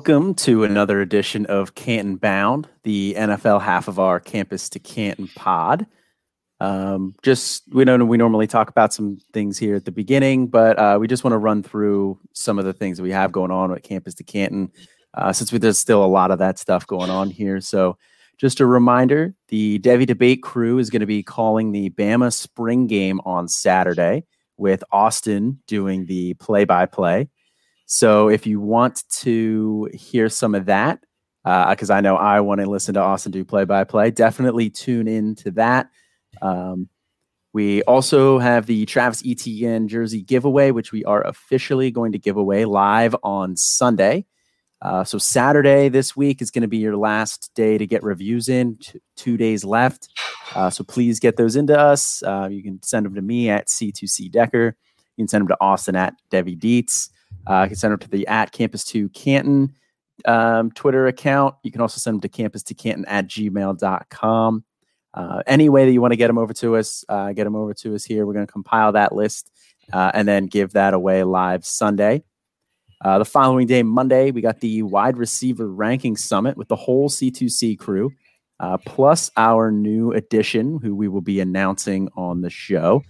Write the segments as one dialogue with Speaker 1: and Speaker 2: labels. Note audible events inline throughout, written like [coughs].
Speaker 1: Welcome to another edition of Canton Bound, the NFL half of our Campus to Canton pod. Um, just we don't we normally talk about some things here at the beginning, but uh, we just want to run through some of the things that we have going on at Campus to Canton, uh, since we, there's still a lot of that stuff going on here. So, just a reminder: the Devy Debate crew is going to be calling the Bama spring game on Saturday, with Austin doing the play-by-play. So, if you want to hear some of that, because uh, I know I want to listen to Austin do play-by-play, definitely tune in to that. Um, we also have the Travis Etienne jersey giveaway, which we are officially going to give away live on Sunday. Uh, so Saturday this week is going to be your last day to get reviews in. T- two days left, uh, so please get those into us. Uh, you can send them to me at C2C Decker. You can send them to Austin at Devi Dietz. Uh, you can send them to the at Campus to Canton um, Twitter account. You can also send them to Campus to Canton at gmail.com. Uh, any way that you want to get them over to us, uh, get them over to us here. We're going to compile that list uh, and then give that away live Sunday. Uh, the following day, Monday, we got the wide receiver ranking summit with the whole C2C crew, uh, plus our new addition, who we will be announcing on the show.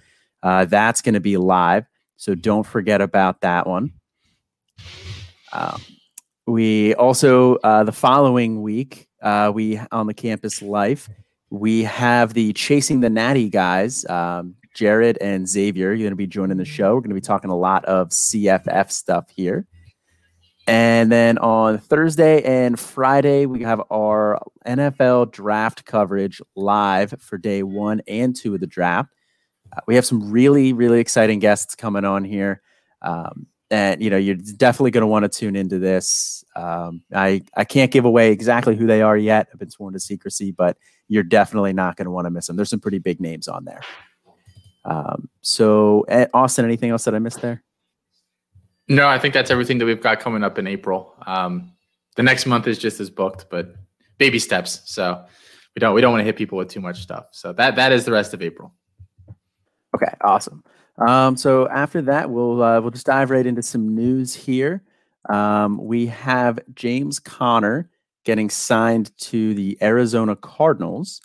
Speaker 1: Uh, that's going to be live, so don't forget about that one. Um, we also the following week we on the campus life we have the Chasing the Natty guys, um, Jared and Xavier. You're going to be joining the show. We're going to be talking a lot of CFF stuff here. And then on Thursday and Friday, we have our NFL draft coverage live for day one and two of the draft. Uh, we have some really, really exciting guests coming on here. Um, and you know you're definitely going to want to tune into this. Um, I I can't give away exactly who they are yet. I've been sworn to secrecy, but you're definitely not going to want to miss them. There's some pretty big names on there. Um, so eh, Austin, anything else that I missed there?
Speaker 2: No, I think that's everything that we've got coming up in April. Um, the next month is just as booked, but baby steps. So we don't we don't want to hit people with too much stuff. So that that is the rest of April.
Speaker 1: Okay, awesome. Um, so after that, we'll uh, we'll just dive right into some news here. Um, we have James Conner getting signed to the Arizona Cardinals.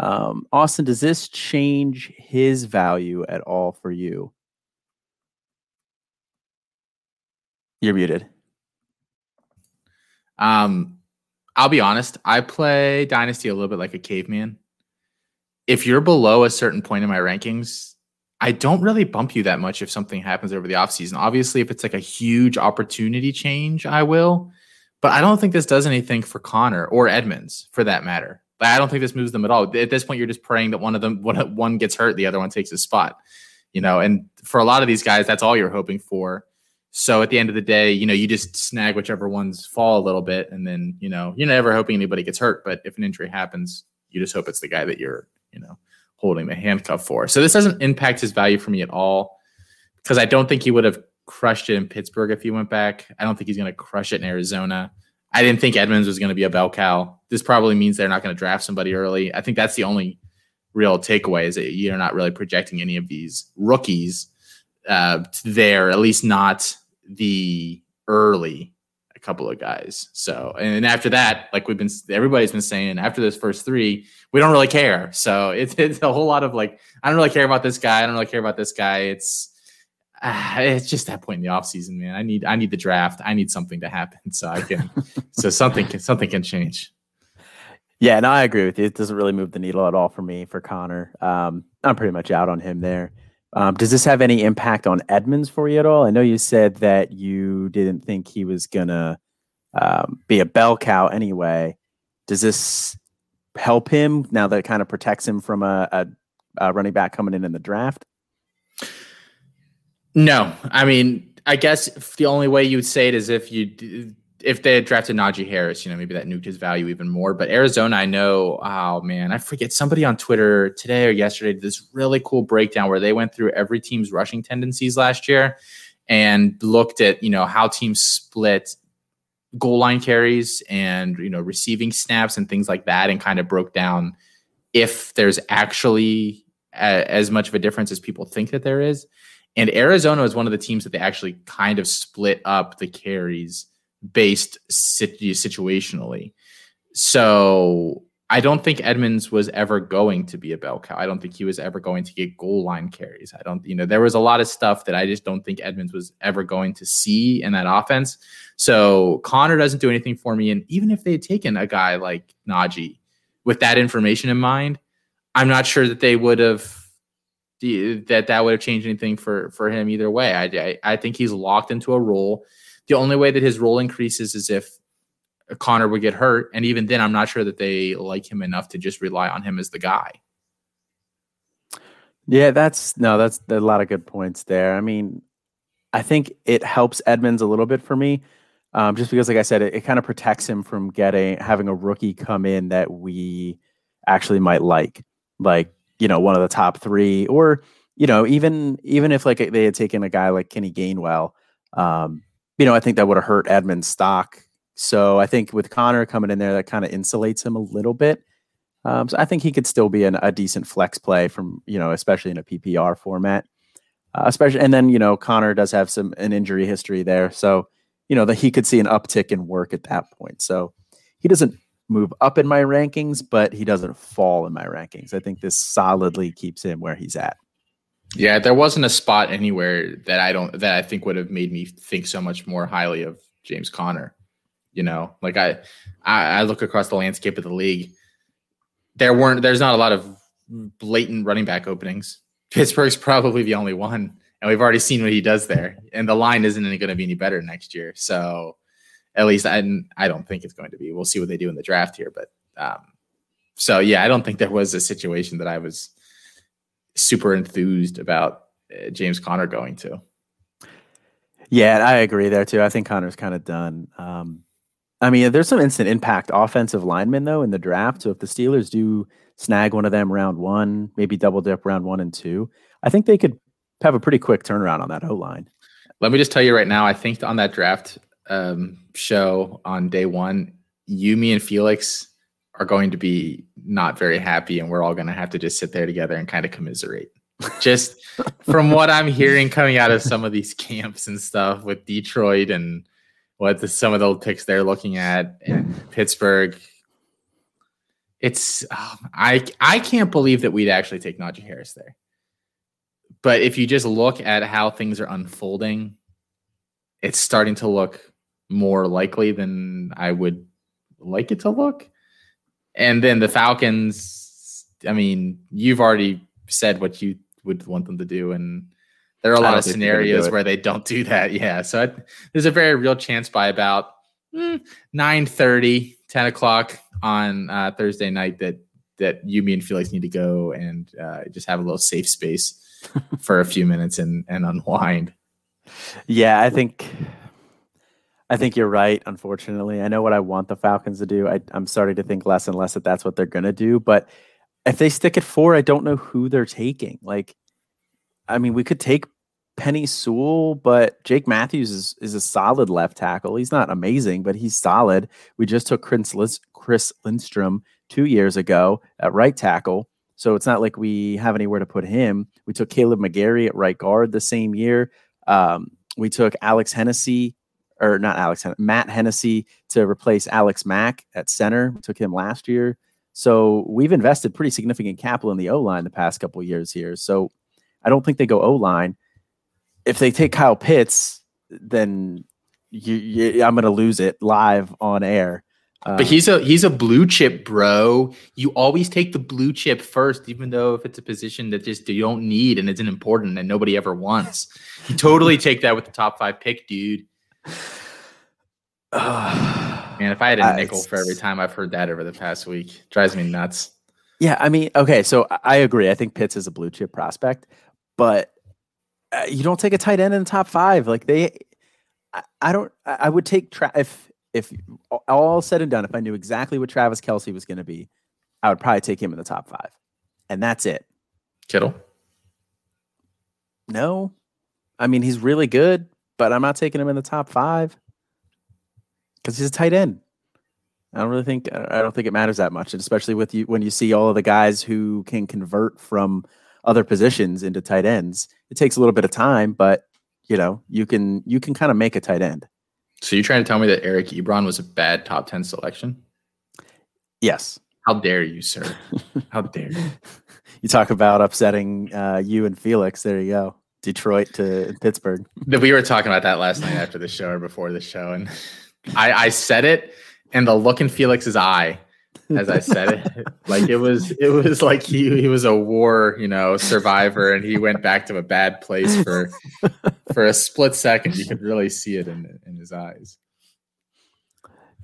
Speaker 1: Um, Austin, does this change his value at all for you? You're muted.
Speaker 2: Um, I'll be honest. I play Dynasty a little bit like a caveman. If you're below a certain point in my rankings, I don't really bump you that much if something happens over the offseason. Obviously, if it's like a huge opportunity change, I will. But I don't think this does anything for Conner or Edmonds for that matter. I don't think this moves them at all. At this point, you're just praying that one of them, [laughs] one, one gets hurt, the other one takes his spot. You know, and for a lot of these guys, that's all you're hoping for. So at the end of the day, you know, you just snag whichever ones fall a little bit, and then you know, you're never hoping anybody gets hurt. But if an injury happens, you just hope it's the guy that you're, you know, holding the handcuff for. So this doesn't impact his value for me at all because I don't think he would have crushed it in Pittsburgh if he went back. I don't think he's going to crush it in Arizona. I didn't think Edmonds was going to be a bell cow. This probably means they're not going to draft somebody early. I think that's the only real takeaway is that you're not really projecting any of these rookies uh, there, at least not the early a couple of guys. So, and after that, like we've been, everybody's been saying, after those first three, we don't really care. So [laughs] it's it's a whole lot of like, I don't really care about this guy. I don't really care about this guy. It's uh, it's just that point in the offseason, man. I need I need the draft. I need something to happen so I can [laughs] so something can something can change.
Speaker 1: Yeah, and I agree with you. It doesn't really move the needle at all for me for Conner. Um, I'm pretty much out on him there. Um, does this have any impact on Edmonds for you at all? I know you said that you didn't think he was gonna um, be a bell cow anyway. Does this help him now that it kind of protects him from a, a, a running back coming in in the draft?
Speaker 2: No, I mean, I guess the only way you would say it is if you if they had drafted Najee Harris, you know, maybe that nuked his value even more. But Arizona, I know, oh man, I forget somebody on Twitter today or yesterday did this really cool breakdown where they went through every team's rushing tendencies last year and looked at, you know, how teams split goal line carries and, you know, receiving snaps and things like that and kind of broke down if there's actually a, as much of a difference as people think that there is. And Arizona is one of the teams that they actually kind of split up the carries based situationally. So I don't think Edmonds was ever going to be a bell cow. I don't think he was ever going to get goal line carries. I don't, you know, there was a lot of stuff that I just don't think Edmonds was ever going to see in that offense. So Conner doesn't do anything for me. And even if they had taken a guy like Najee with that information in mind, I'm not sure that they would have that that would have changed anything for for him either way. I, I I think he's locked into a role. The only way that his role increases is if Conner would get hurt. And even then, I'm not sure that they like him enough to just rely on him as the guy.
Speaker 1: Yeah, that's no, that's a lot of good points there. I mean, I think it helps Edmonds a little bit for me, um, just because, like I said, it, it kind of protects him from getting having a rookie come in that we actually might like, like you know, one of the top three, or you know, even even if like they had taken a guy like Kenny Gainwell, um, you know, I think that would have hurt Edmonds' stock so I think with Conner coming in there, that kind of insulates him a little bit. Um, so I think he could still be an, a decent flex play from you know, especially in a PPR format. Uh, especially, and then you know, Conner does have some an injury history there, so you know that he could see an uptick in work at that point. So he doesn't move up in my rankings, but he doesn't fall in my rankings. I think this solidly keeps him where he's at.
Speaker 2: Yeah, there wasn't a spot anywhere that I don't that I think would have made me think so much more highly of James Conner. You know, like I, I, I look across the landscape of the league. There weren't. There's not a lot of blatant running back openings. [laughs] Pittsburgh's probably the only one, and we've already seen what he does there. And the line isn't going to be any better next year. So, at least I, I don't think it's going to be. We'll see what they do in the draft here, but um, so yeah, I don't think there was a situation that I was super enthused about uh, James Conner going to.
Speaker 1: Yeah, I agree there too. I think Conner's kind of done. Um, I mean, there's some instant impact offensive linemen though in the draft. So if the Steelers do snag one of them round one, maybe double dip round one and two, I think they could have a pretty quick turnaround on that O line.
Speaker 2: Let me just tell you right now, I think on that draft um, show on day one, you, me, and Felix are going to be not very happy, and we're all going to have to just sit there together and kind of commiserate. just from what I'm hearing coming out of some of these camps and stuff with Detroit and what the, some of the picks they're looking at in Pittsburgh. It's oh, I I can't believe that we'd actually take Najee Harris there. But if you just look at how things are unfolding, it's starting to look more likely than I would like it to look. And then the Falcons, I mean, you've already said what you would want them to do, and there are a lot of scenarios where they don't do that. Yeah. So I, there's a very real chance by about mm, 9 30, 10 o'clock on uh, Thursday night that that you, me, and Felix need to go and uh, just have a little safe space [laughs] for a few minutes and, and unwind.
Speaker 1: Yeah, I think I think you're right. Unfortunately, I know what I want the Falcons to do. I, am starting to think less and less that that's what they're going to do. But if they stick at four, I don't know who they're taking. Like I mean, we could take Penei Sewell, but Jake Matthews is, is a solid left tackle. He's not amazing, but he's solid. We just took Chris, Chris Lindstrom two years ago at right tackle. So it's not like we have anywhere to put him. We took Kaleb McGary at right guard the same year. Um, we took Alex Hennessy, or not Alex, Matt Hennessy to replace Alex Mack at center. We took him last year. So we've invested pretty significant capital in the O line the past couple years here. So I don't think they go O line. If they take Kyle Pitts, then you, you, I'm going to lose it live on air.
Speaker 2: but he's a he's a blue chip, bro. You always take the blue chip first, even though if it's a position that just you don't need and isn't important and nobody ever wants. You totally take that with the top five pick, dude. [sighs] Man, if I had a nickel for every time I've heard that over the past week, drives me nuts.
Speaker 1: Yeah, I mean, okay, so I agree. I think Pitts is a blue chip prospect, but uh, you don't take a tight end in the top five. Like they, I, I don't. I would take tra- if if all said and done, if I knew exactly what Travis Kelce was going to be, I would probably take him in the top five, and that's it.
Speaker 2: Kittle.
Speaker 1: No, I mean he's really good, but I'm not taking him in the top five because he's a tight end. I don't really think I don't think it matters that much, and especially with you when you see all of the guys who can convert from other positions into tight ends. It takes a little bit of time, but you know, you can you can kind of make a tight end.
Speaker 2: So you're trying to tell me that Eric Ebron was a bad top 10 selection?
Speaker 1: Yes.
Speaker 2: How dare you, sir? [laughs] How dare you?
Speaker 1: you talk about upsetting uh, you and Felix. There you go. Detroit to Pittsburgh. [laughs]
Speaker 2: We were talking about that last night after the show or before the show, and I, I said it, and the look in Felix's eye as I said it, [laughs] like it was it was like he he was a war you know survivor, and he went back to a bad place for for a split second. You could really see it in in his eyes.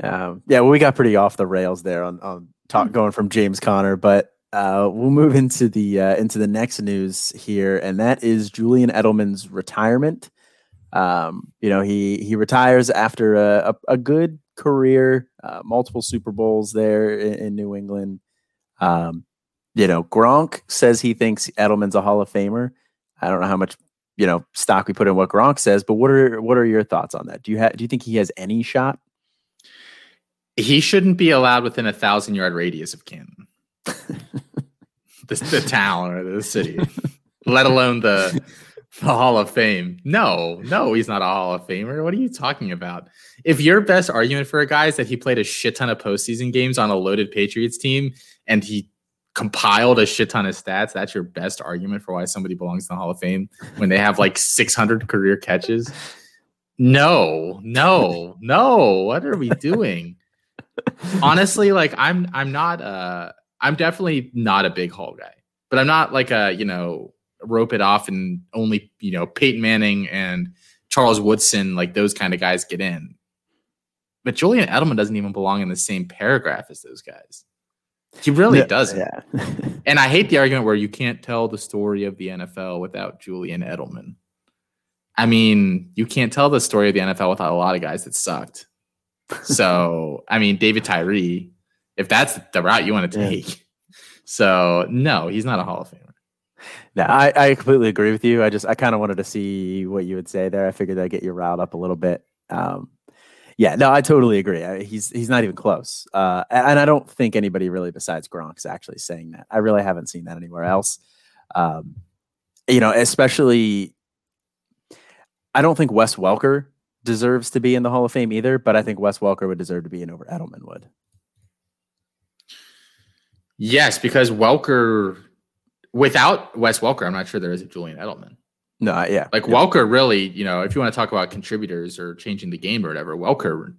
Speaker 1: Um, yeah, well, we got pretty off the rails there on on talk going from James Conner, but uh, we'll move into the uh, into the next news here, and that is Julian Edelman's retirement. Um, you know, he he retires after a, a, a good career, uh, multiple Super Bowls there in, in New England. Um, you know, Gronk says he thinks Edelman's a Hall of Famer. I don't know how much you know stock we put in what Gronk says, but what are what are your thoughts on that? Do you have do you think he has any shot?
Speaker 2: He shouldn't be allowed within a thousand yard radius of Canton. The, the town or the city, [laughs] let alone the, the Hall of Fame. No, no, he's not a Hall of Famer. What are you talking about? If your best argument for a guy is that he played a shit ton of postseason games on a loaded Patriots team and he compiled a shit ton of stats, that's your best argument for why somebody belongs in the Hall of Fame when they have like 600 career catches. No, no, no. What are we doing? [laughs] Honestly, like I'm I'm not uh I'm definitely not a big Hall guy, but I'm not like a you know rope it off and only you know Peyton Manning and Charles Woodson like those kind of guys get in. But Julian Edelman doesn't even belong in the same paragraph as those guys. He really doesn't. Yeah. [laughs] and I hate the argument where you can't tell the story of the NFL without Julian Edelman. I mean, you can't tell the story of the NFL without a lot of guys that sucked. So, I mean, David Tyree, if that's the route you want to take. Yeah. So no, he's not a Hall of Famer.
Speaker 1: No, I, I completely agree with you. I just I kind of wanted to see what you would say there. I figured I'd get you riled up a little bit. Um, yeah, no, I totally agree. I, he's he's not even close, uh, and I don't think anybody really besides Gronk's actually saying that. I really haven't seen that anywhere else. Um, you know, especially, I don't think Wes Welker deserves to be in the Hall of Fame either, but I think Wes Welker would deserve to be in over Edelman would.
Speaker 2: Yes, because Welker, without Wes Welker, I'm not sure there is a Julian Edelman.
Speaker 1: No, yeah.
Speaker 2: Like yeah. Welker really, you know, if you want to talk about contributors or changing the game or whatever, Welker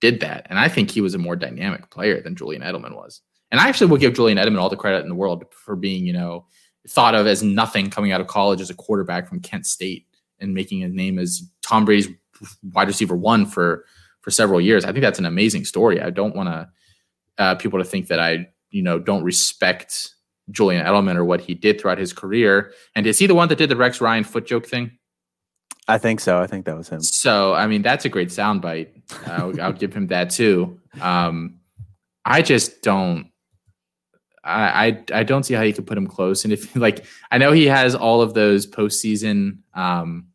Speaker 2: did that. And I think he was a more dynamic player than Julian Edelman was. And I actually will give Julian Edelman all the credit in the world for being, you know, thought of as nothing coming out of college as a quarterback from Kent State and making his name as Tom Brady's wide receiver one for for several years. I think that's an amazing story. I don't want to uh, people to think that I you know don't respect Julian Edelman or what he did throughout his career. And is he the one that did the Rex Ryan foot joke thing?
Speaker 1: I think so. I think that was him.
Speaker 2: So I mean, that's a great soundbite. I'll, I'll give him that too. Um, I just don't. I, I, I don't see how you could put him close. And if [laughs] like I know he has all of those postseason um,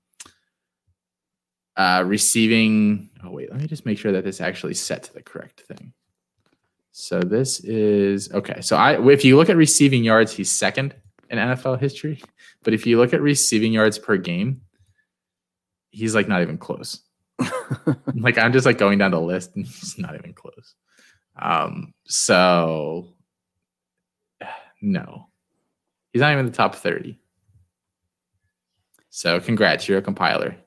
Speaker 2: uh, receiving. Oh wait, let me just make sure that this actually set to the correct thing. So this is okay. So I if you look at receiving yards, he's second in NFL history. But if you look at receiving yards per game, he's like not even close. [laughs] like I'm just like going down the list and he's not even close. Um, so [sighs] no. He's not even in the top 30. So congrats, you're a compiler.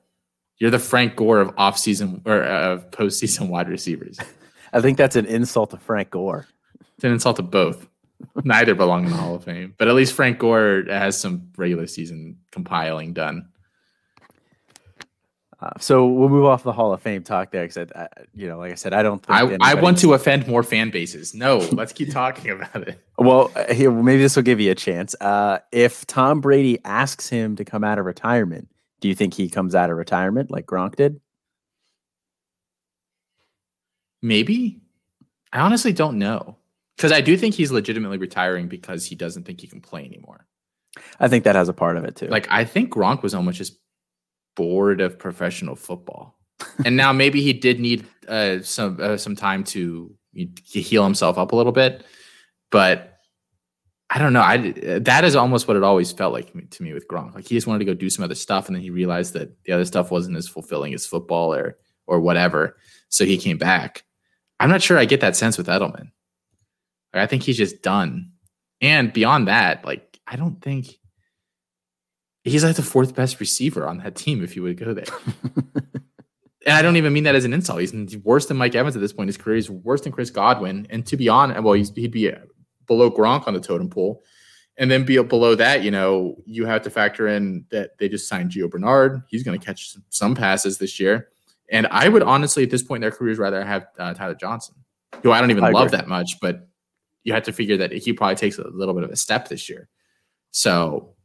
Speaker 2: You're the Frank Gore of off-season or uh, of postseason wide receivers. [laughs]
Speaker 1: I think that's an insult to Frank Gore.
Speaker 2: It's an insult to both. Neither belong in the Hall of Fame, but at least Frank Gore has some regular season compiling done.
Speaker 1: Uh, so we'll move off the Hall of Fame talk there because, uh, you know, like I said, I don't.
Speaker 2: I, I want to offend more fan bases. No, let's keep talking about it.
Speaker 1: Well, uh, here maybe this will give you a chance. Uh, if Tom Brady asks him to come out of retirement, do you think he comes out of retirement like Gronk did?
Speaker 2: Maybe. I honestly don't know. Because I do think he's legitimately retiring because he doesn't think he can play anymore.
Speaker 1: I think that has a part of it too.
Speaker 2: Like I think Gronk was almost just bored of professional football, and now maybe he did need uh, some uh, some time to, to heal himself up a little bit. But I don't know. I that is almost what it always felt like to me with Gronk. Like he just wanted to go do some other stuff, and then he realized that the other stuff wasn't as fulfilling as football or or whatever. So he came back. I'm not sure I get that sense with Edelman. I think he's just done. And beyond that, like I don't think he's like the fourth best receiver on that team if you would go there. [laughs] and I don't even mean that as an insult. He's worse than Mike Evans at this point his career. is worse than Chris Godwin. And to be honest, well, he'd be below Gronk on the totem pole. And then be below that, you know, you have to factor in that they just signed Gio Bernard. He's going to catch some passes this year. And I would honestly, at this point in their careers, rather have uh, Tyler Johnson, who I don't even I love that much, but you have to figure that he probably takes a little bit of a step this year. So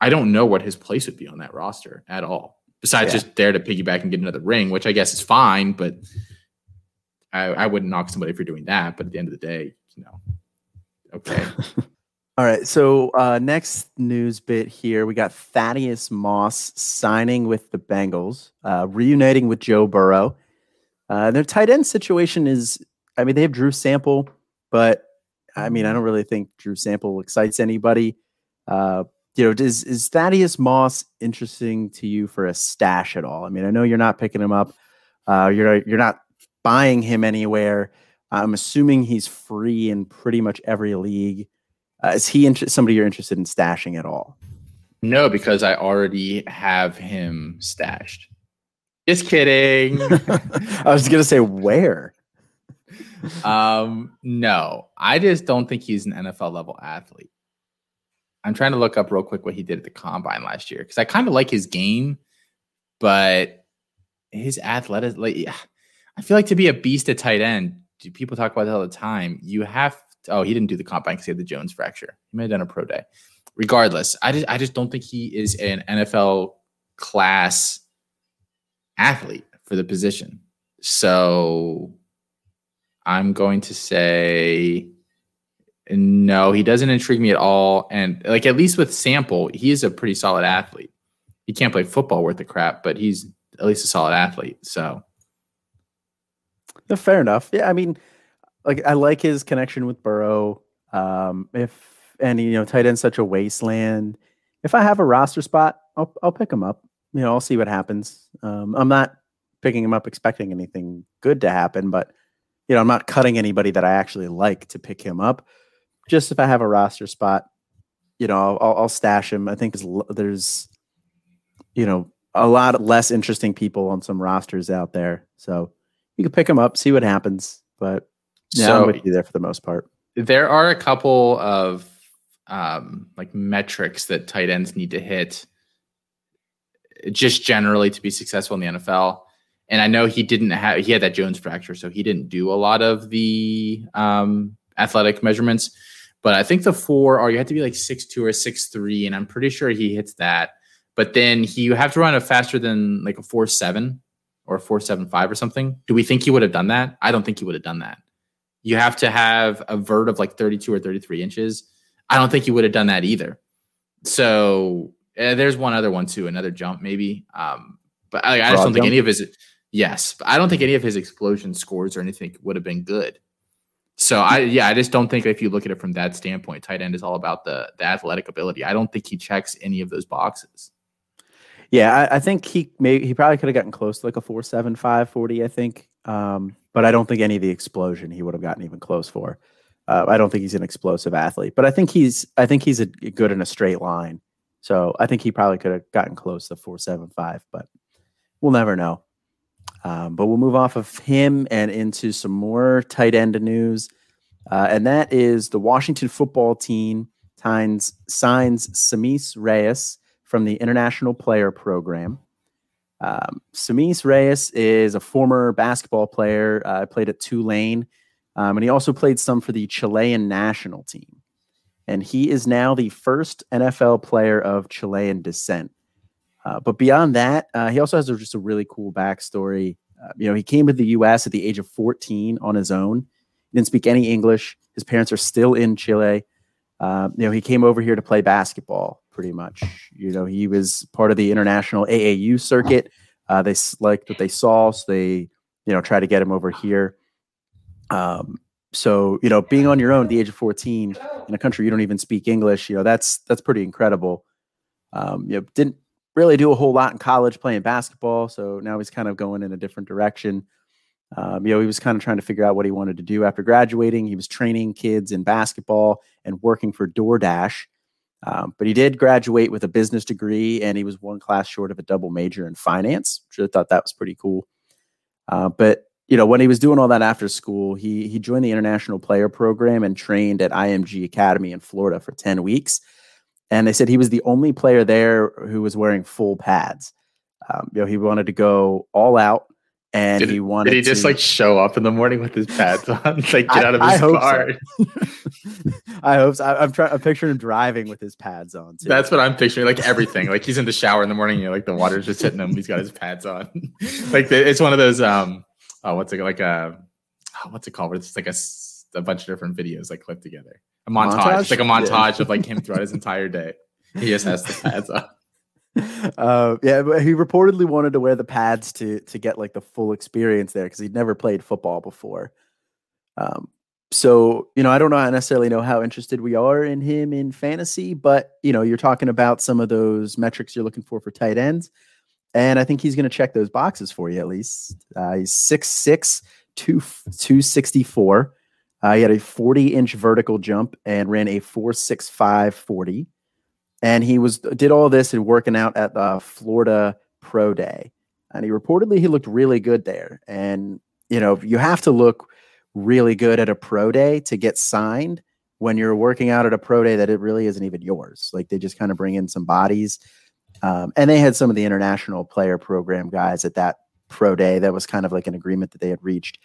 Speaker 2: I don't know what his place would be on that roster at all besides yeah. just there to piggyback and get another ring, which I guess is fine, but I, I wouldn't knock somebody for doing that. But at the end of the day, you know, okay. [laughs]
Speaker 1: All right. So uh, next news bit here, we got Thaddeus Moss signing with the Bengals, uh, reuniting with Joe Burrow. Uh, their tight end situation is, I mean, they have Drew Sample, but I mean, I don't really think Drew Sample excites anybody. Uh, you know, is is Thaddeus Moss interesting to you for a stash at all? I mean, I know you're not picking him up. Uh, you're you're not buying him anywhere. I'm assuming he's free in pretty much every league. Uh, is he inter- somebody you're interested in stashing at all?
Speaker 2: No, because I already have him stashed. Just kidding. [laughs]
Speaker 1: I was gonna say where.
Speaker 2: Um, no, I just don't think he's an NFL level athlete. I'm trying to look up real quick what he did at the combine last year because I kind of like his game, but his athletic, like, I feel like to be a beast at tight end, people talk about that all the time. You have, oh, he didn't do the combine because he had the Jones fracture. He may have done a pro day. Regardless, I just, I just don't think he is an NFL class athlete for the position. So I'm going to say no, he doesn't intrigue me at all. And like at least with Sample, he is a pretty solid athlete. He can't play football worth the crap, but he's at least a solid athlete. So
Speaker 1: fair enough. Yeah, I mean, like I like his connection with Burrow. Um, if and you know, tight end such a wasteland. If I have a roster spot, I'll I'll pick him up. You know, I'll see what happens. Um, I'm not picking him up expecting anything good to happen, but you know, I'm not cutting anybody that I actually like to pick him up just if I have a roster spot, you know, I'll, I'll stash him. I think there's, you know, a lot less interesting people on some rosters out there. So you can pick him up, see what happens. But yeah, so I'm with you there for the most part.
Speaker 2: There are a couple of um, like metrics that tight ends need to hit just generally to be successful in the NFL. And I know he didn't have he had that Jones fracture, so he didn't do a lot of the um, athletic measurements. But I think the four are you have to be like six two or six three, and I'm pretty sure he hits that. But then he you have to run a faster than like a four seven or a four seven five or something. Do we think he would have done that? I don't think he would have done that. You have to have a vert of like 32 or 33 inches. I don't think he would have done that either. So uh, there's one other one too, another jump maybe. Um, but I, I just don't think any of his yes, I don't think any of his explosion scores or anything would have been good. So I yeah, I just don't think if you look at it from that standpoint, tight end is all about the the athletic ability. I don't think he checks any of those boxes.
Speaker 1: Yeah, I, I think he may he probably could have gotten close to like a four seven five forty, I think. Um, but I don't think any of the explosion he would have gotten even close for. Uh, I don't think he's an explosive athlete, but I think he's I think he's a, good in a straight line. So I think he probably could have gotten close to four seven five, but we'll never know. Um, but we'll move off of him and into some more tight end news. Uh, and that is the Washington football team signs, signs Sammis Reyes from the International Player Program. Um, Sammis Reyes is a former basketball player, uh, played at Tulane, um, and he also played some for the Chilean national team. And he is now the first NFL player of Chilean descent. Uh, but beyond that, uh, he also has a, just a really cool backstory. Uh, you know, he came to the U.S. at the age of 14 on his own. He didn't speak any English. His parents are still in Chile. Uh, you know, he came over here to play basketball, pretty much. You know, he was part of the international AAU circuit. Uh, they liked what they saw, so they, you know, try to get him over here. Um, so you know, being on your own at the age of 14 in a country you don't even speak English, you know, that's that's pretty incredible. Um, you know, didn't really do a whole lot in college playing basketball. So now he's kind of going in a different direction. Um, you know, he was kind of trying to figure out what he wanted to do after graduating. He was training kids in basketball and working for DoorDash. Um, but he did graduate with a business degree and he was one class short of a double major in finance, which I thought that was pretty cool. Uh, but you know, when he was doing all that after school, he he joined the international player program and trained at IMG Academy in Florida for 10 weeks. And they said he was the only player there who was wearing full pads. Um, you know, he wanted to go all out and
Speaker 2: did,
Speaker 1: he wanted
Speaker 2: did he just
Speaker 1: to,
Speaker 2: like show up in the morning with his pads on? [laughs] Like get out of his
Speaker 1: I
Speaker 2: car.
Speaker 1: So. [laughs] [laughs] i hope so. I, am trying i'm picturing him driving with his pads on too.
Speaker 2: that's what i'm picturing like everything. Like he's in the shower in the morning you know like the water's just hitting him. He's got his pads on. Like the, it's one of those um oh what's it like a oh, what's it called? It's like a, a bunch of different videos like clipped together. A montage, montage? It's like a montage yeah. of like him throughout his entire day. He just has the pads on
Speaker 1: uh, yeah, but he reportedly wanted to wear the pads to to get like the full experience there because he'd never played football before. Um, so you know, I don't know necessarily know how interested we are in him in fantasy, but you know, you're talking about some of those metrics you're looking for for tight ends, and I think he's going to check those boxes for you at least. Uh, he's six six two two sixty four. Uh, he had a 40 inch vertical jump and ran a 465 40 and he was did all this and working out at the Florida Pro Day, and he reportedly he looked really good there. And you know, you have to look really good at a pro day to get signed when you're working out at a pro day that it really isn't even yours. Like they just kind of bring in some bodies. Um, and they had some of the international player program guys at that pro day. That was kind of like an agreement that they had reached.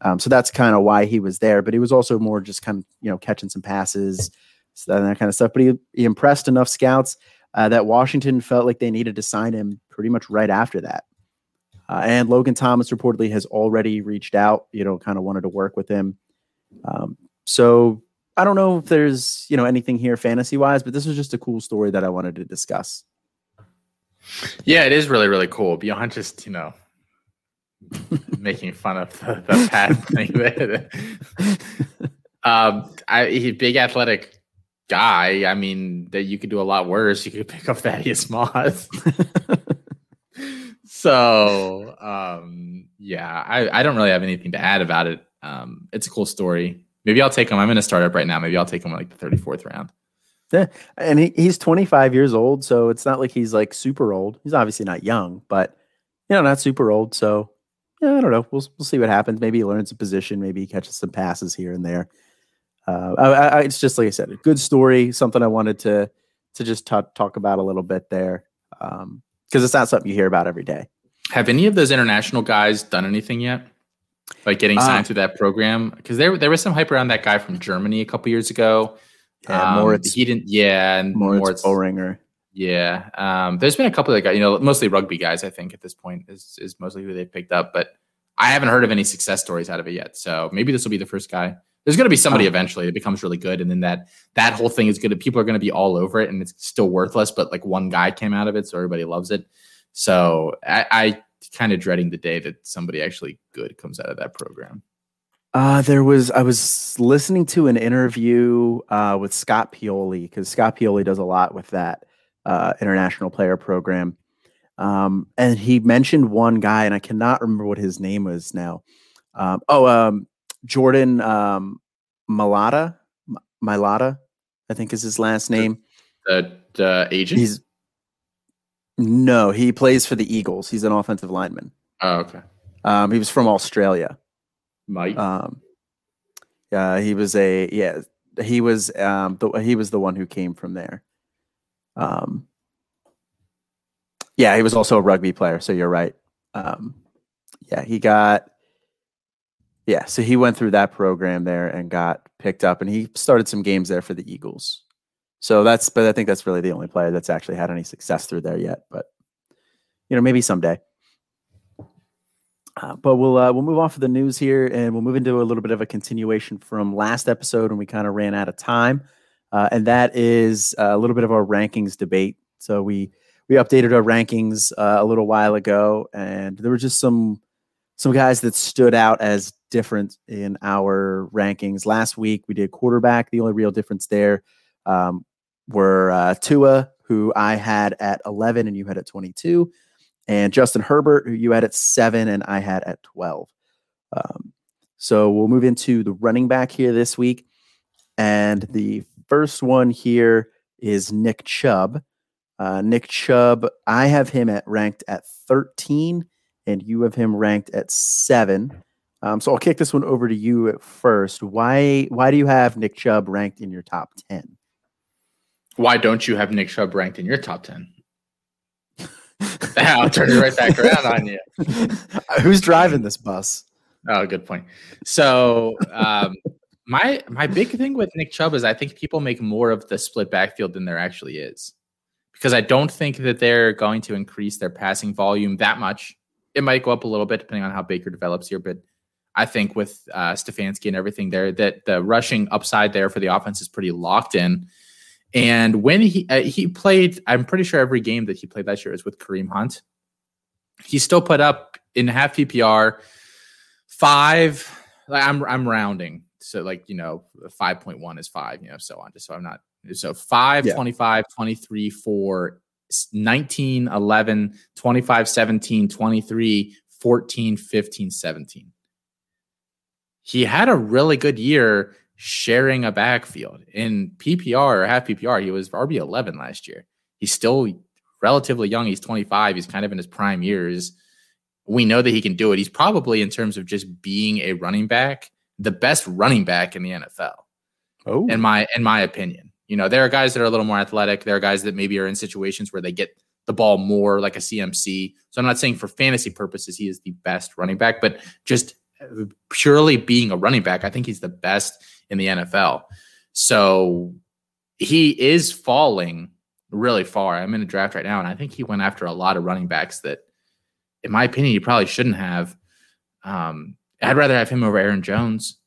Speaker 1: Um, so that's kind of why he was there. But he was also more just kind of, you know, catching some passes, and that kind of stuff. But he, he impressed enough scouts uh, that Washington felt like they needed to sign him pretty much right after that. Uh, and Logan Thomas reportedly has already reached out, you know, kind of wanted to work with him. Um, so I don't know if there's, you know, anything here fantasy wise, but this was just a cool story that I wanted to discuss.
Speaker 2: Yeah, it is really, really cool. Beyond just, you know, [laughs] making fun of the, the pad thing. [laughs] [laughs] um, I, he big athletic guy, I mean, that you could do a lot worse. You could [laughs] pick up Thaddeus Moss. [laughs] so, um, yeah, I, I don't really have anything to add about it. Um, it's a cool story. Maybe I'll take him. I'm in a startup right now. Maybe I'll take him like the 34th round.
Speaker 1: Yeah. And he, he's 25 years old. So it's not like he's like super old. He's obviously not young, but, you know, not super old. So, yeah, I don't know. We'll, we'll see what happens. Maybe he learns a position. Maybe he catches some passes here and there uh, I, I, it's just like I said, a good story, something I wanted to to just t- talk about a little bit there, because um, it's not something you hear about every day.
Speaker 2: Have any of those international guys done anything yet? Like getting signed uh, to that program? Because there there was some hype around that guy from Germany a couple years ago.
Speaker 1: Yeah, um, Moritz.
Speaker 2: He didn't. Yeah, and
Speaker 1: Moritz, Moritz Boehringer.
Speaker 2: Yeah, um, there's been a couple of guys. You know, mostly rugby guys. I think at this point is is mostly who they picked up, but I haven't heard of any success stories out of it yet. So maybe this will be the first guy there's going to be somebody eventually that becomes really good, and then that that whole thing is going to people are going to be all over it, and it's still worthless. But like one guy came out of it, so everybody loves it. So I, I kind of dreading the day that somebody actually good comes out of that program.
Speaker 1: Uh, there was I was listening to an interview uh, with Scott Pioli because Scott Pioli does a lot with that uh, international player program, um, and he mentioned one guy, and I cannot remember what his name was now. Um, oh, um, Jordan um, Mailata, Mailata, I think is his last name.
Speaker 2: That the agent.
Speaker 1: He's no, he plays for the Eagles. He's an offensive lineman.
Speaker 2: Oh, okay.
Speaker 1: Um, he was from Australia.
Speaker 2: Mike.
Speaker 1: Um, yeah, he was a yeah. He was um the, he was the one who came from there. Um, yeah, he was also a rugby player. So you're right. Um, yeah, he got yeah, so he went through that program there and got picked up, and he started some games there for the Eagles. So that's, but I think that's really the only player that's actually had any success through there yet. But you know, maybe someday. Uh, but we'll uh, we'll move off of the news here, and we'll move into a little bit of a continuation from last episode when we kind of ran out of time, uh, and that is a little bit of our rankings debate. So we we updated our rankings uh, a little while ago, and there were just some some guys that stood out as different in our rankings. Last week we did quarterback. The only real difference there um, were uh, Tua, who I had at 11 and you had at 22, and Justin Herbert, who you had at seven and I had at 12. Um, so we'll move into the running back here this week. And the first one here is Nick Chubb. Uh, Nick Chubb, I have him at ranked at 13, and you have him ranked at seven. Um, so I'll kick this one over to you at first. Why why do you have Nick Chubb ranked in your top 10?
Speaker 2: Why don't you have Nick Chubb ranked in your top 10? [laughs] I'll turn it right back around on you. [laughs]
Speaker 1: Who's driving this bus?
Speaker 2: Oh, good point. So, um, my my big thing with Nick Chubb is I think people make more of the split backfield than there actually is, because I don't think that they're going to increase their passing volume that much. It might go up a little bit depending on how Baker develops here, but I think with uh, Stefanski and everything there, that the rushing upside there for the offense is pretty locked in. And when he uh, he played, I'm pretty sure every game that he played last year was with Kareem Hunt. He still put up in half PPR five. Like I'm I'm rounding, so like you know, five point one is five, you know, so on. Just so I'm not so 5, yeah. 25, 23, 4, 19, 11, 25, 17, 23, 14, 15, 17. He had a really good year sharing a backfield. In PPR or half PPR, he was RB 11 last year. He's still relatively young. He's 25. He's kind of in his prime years. We know that he can do it. He's probably, in terms of just being a running back, the best running back in the NFL. Oh, in my in my opinion, you know, there are guys that are a little more athletic. There are guys that maybe are in situations where they get the ball more, like a CMC. So I'm not saying for fantasy purposes he is the best running back, but just purely being a running back, I think he's the best in the NFL. So he is falling really far. I'm in a draft right now, and I think he went after a lot of running backs that, in my opinion, he probably shouldn't have. Um, I'd rather have him over Aaron Jones,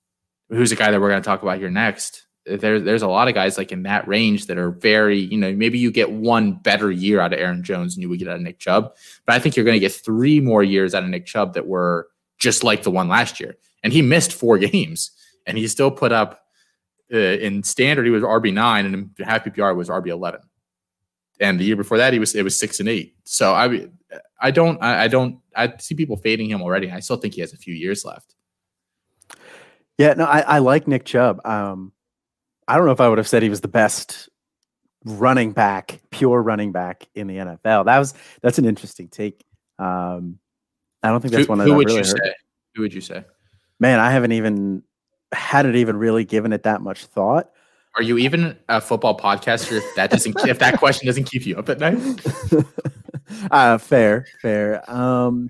Speaker 2: who's a guy that we're going to talk about here next. There, there's a lot of guys like in that range that are very, you know, maybe you get one better year out of Aaron Jones than you would get out of Nick Chubb, but I think you're going to get three more years out of Nick Chubb that were just like the one last year. And he missed four [laughs] games, and he still put up uh, in standard he was RB nine, and in half PPR was RB eleven. And the year before that, he was it was six and eight. So I I don't I, I don't I see people fading him already. I still think he has a few years left.
Speaker 1: Yeah, no, I, I like Nick Chubb. Um, I don't know if I would have said he was the best running back, pure running back in the NFL. That was that's an interesting take. Um, I don't think that's who, one that
Speaker 2: who
Speaker 1: would
Speaker 2: really
Speaker 1: you
Speaker 2: heard. say? Who would you say?
Speaker 1: Man, I haven't even hadn't even really given it that much thought.
Speaker 2: Are you even a football podcaster? If that doesn't, if that question doesn't keep you up at night. [laughs]
Speaker 1: uh, fair, fair. Um,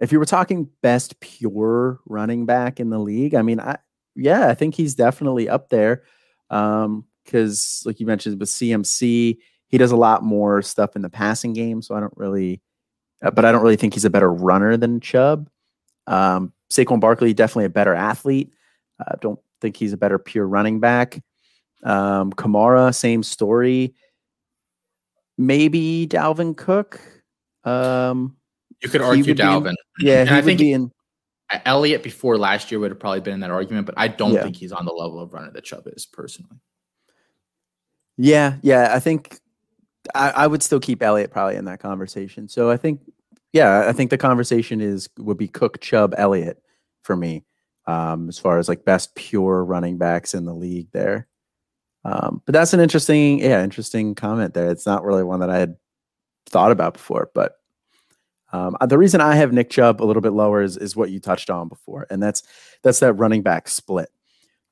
Speaker 1: if you were talking best pure running back in the league, I mean, I yeah, I think he's definitely up there. Um, because like you mentioned with CMC, he does a lot more stuff in the passing game, so I don't really uh, but I don't really think he's a better runner than Chubb. Um, Saquon Barkley definitely a better athlete. I uh, don't think he's a better pure running back. Um, Kamara, same story. Maybe Dalvin Cook. Um,
Speaker 2: you could argue Dalvin.
Speaker 1: In, yeah, I think in,
Speaker 2: Elliott before last year would have probably been in that argument, but I don't yeah. think he's on the level of runner that Chubb is personally.
Speaker 1: Yeah, yeah, I think I, I, would still keep Elliott probably in that conversation. So I think, yeah, I think the conversation is would be Cook, Chubb, Elliott for me, um, as far as like best pure running backs in the league there. Um, but that's an interesting, yeah, interesting comment there. It's not really one that I had thought about before, but um, the reason I have Nick Chubb a little bit lower is, is what you touched on before, and that's that's that running back split.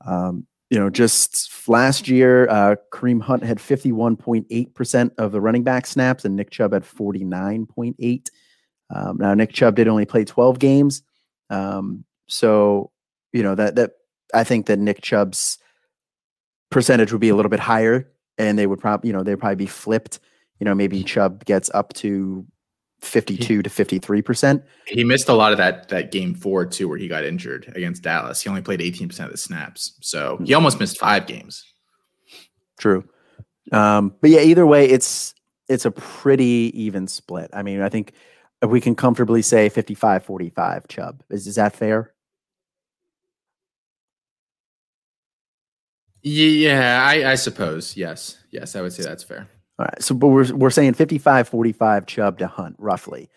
Speaker 1: Um, you know, just last year, uh, Kareem Hunt had 51.8% of the running back snaps, and Nick Chubb had 49.8. Um, now, Nick Chubb did only play 12 games. Um, so, you know, that, that I think that Nick Chubb's percentage would be a little bit higher, and they would probably, you know, they'd probably be flipped. You know, maybe Chubb gets up to 52 to 53 percent.
Speaker 2: He missed a lot of that that game four too, where he got injured against Dallas. He only played 18 percent of the snaps, so he almost missed five games.
Speaker 1: True, um, but yeah, either way, it's it's a pretty even split. I mean, I think we can comfortably say 55 45 Chubb. Is, is that fair?
Speaker 2: Yeah, I, I suppose. Yes. Yes, I would say that's fair.
Speaker 1: All right. So, but we're, we're saying 55 45 Chubb to Hunt roughly.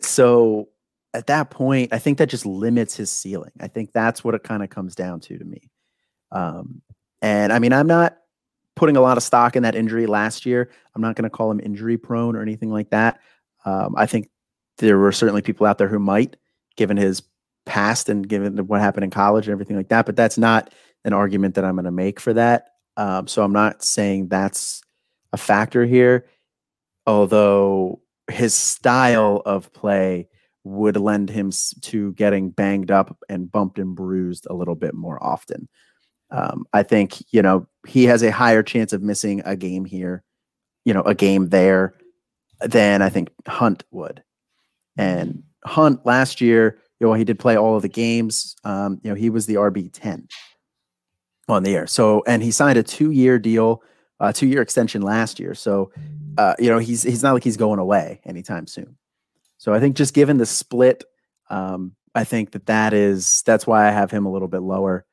Speaker 1: So at that point, I think that just limits his ceiling. I think that's what it kind of comes down to to me. Um, and I mean, I'm not putting a lot of stock in that injury last year. I'm not going to call him injury prone or anything like that. Um, I think there were certainly people out there who might, given his past and given what happened in college and everything like that. But that's not an argument that I'm going to make for that. Um, so I'm not saying that's a factor here, although his style of play would lend him to getting banged up and bumped and bruised a little bit more often. Um, I think, you know, he has a higher chance of missing a game here, you know, a game there than I think Hunt would. And Hunt last year, you know, he did play all of the games. Um, you know, he was the RB 10 on the air. So, and he signed a two year deal, uh, two year extension last year. So, uh, you know, he's, he's not like he's going away anytime soon. So I think just given the split, um, I think that that is that's why I have him a little bit lower.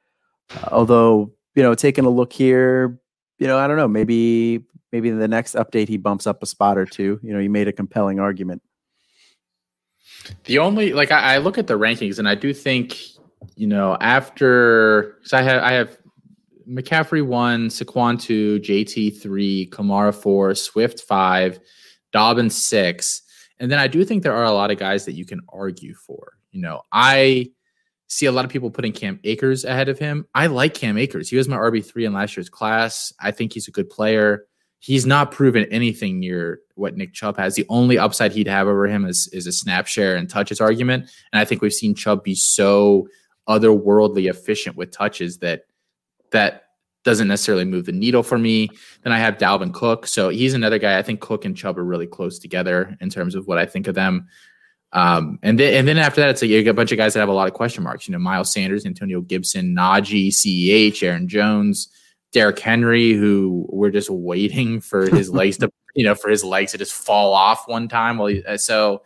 Speaker 1: Uh, although you know, taking a look here, you know, I don't know, maybe maybe in the next update he bumps up a spot or two. You know, you made a compelling argument.
Speaker 2: The only like I, I look at the rankings and I do think you know after because I have I have McCaffrey one, Saquon two, JT three, Kamara four, Swift five, Dobbins six. And then I do think there are a lot of guys that you can argue for. You know, I see a lot of people putting Cam Akers ahead of him. I like Cam Akers. He was my RB3 in last year's class. I think he's a good player. He's not proven anything near what Nick Chubb has. The only upside he'd have over him is, is a snap share and touches argument. And I think we've seen Chubb be so otherworldly efficient with touches that that doesn't necessarily move the needle for me. Then I have Dalvin Cook. So he's another guy. I think Cook and Chubb are really close together in terms of what I think of them. Um, and then and then after that, it's like you get a bunch of guys that have a lot of question marks. You know, Miles Sanders, Antonio Gibson, Najee, CEH, Aaron Jones, Derrick Henry, who we're just waiting for his [laughs] legs to you know for his legs to just fall off one time. Uh, so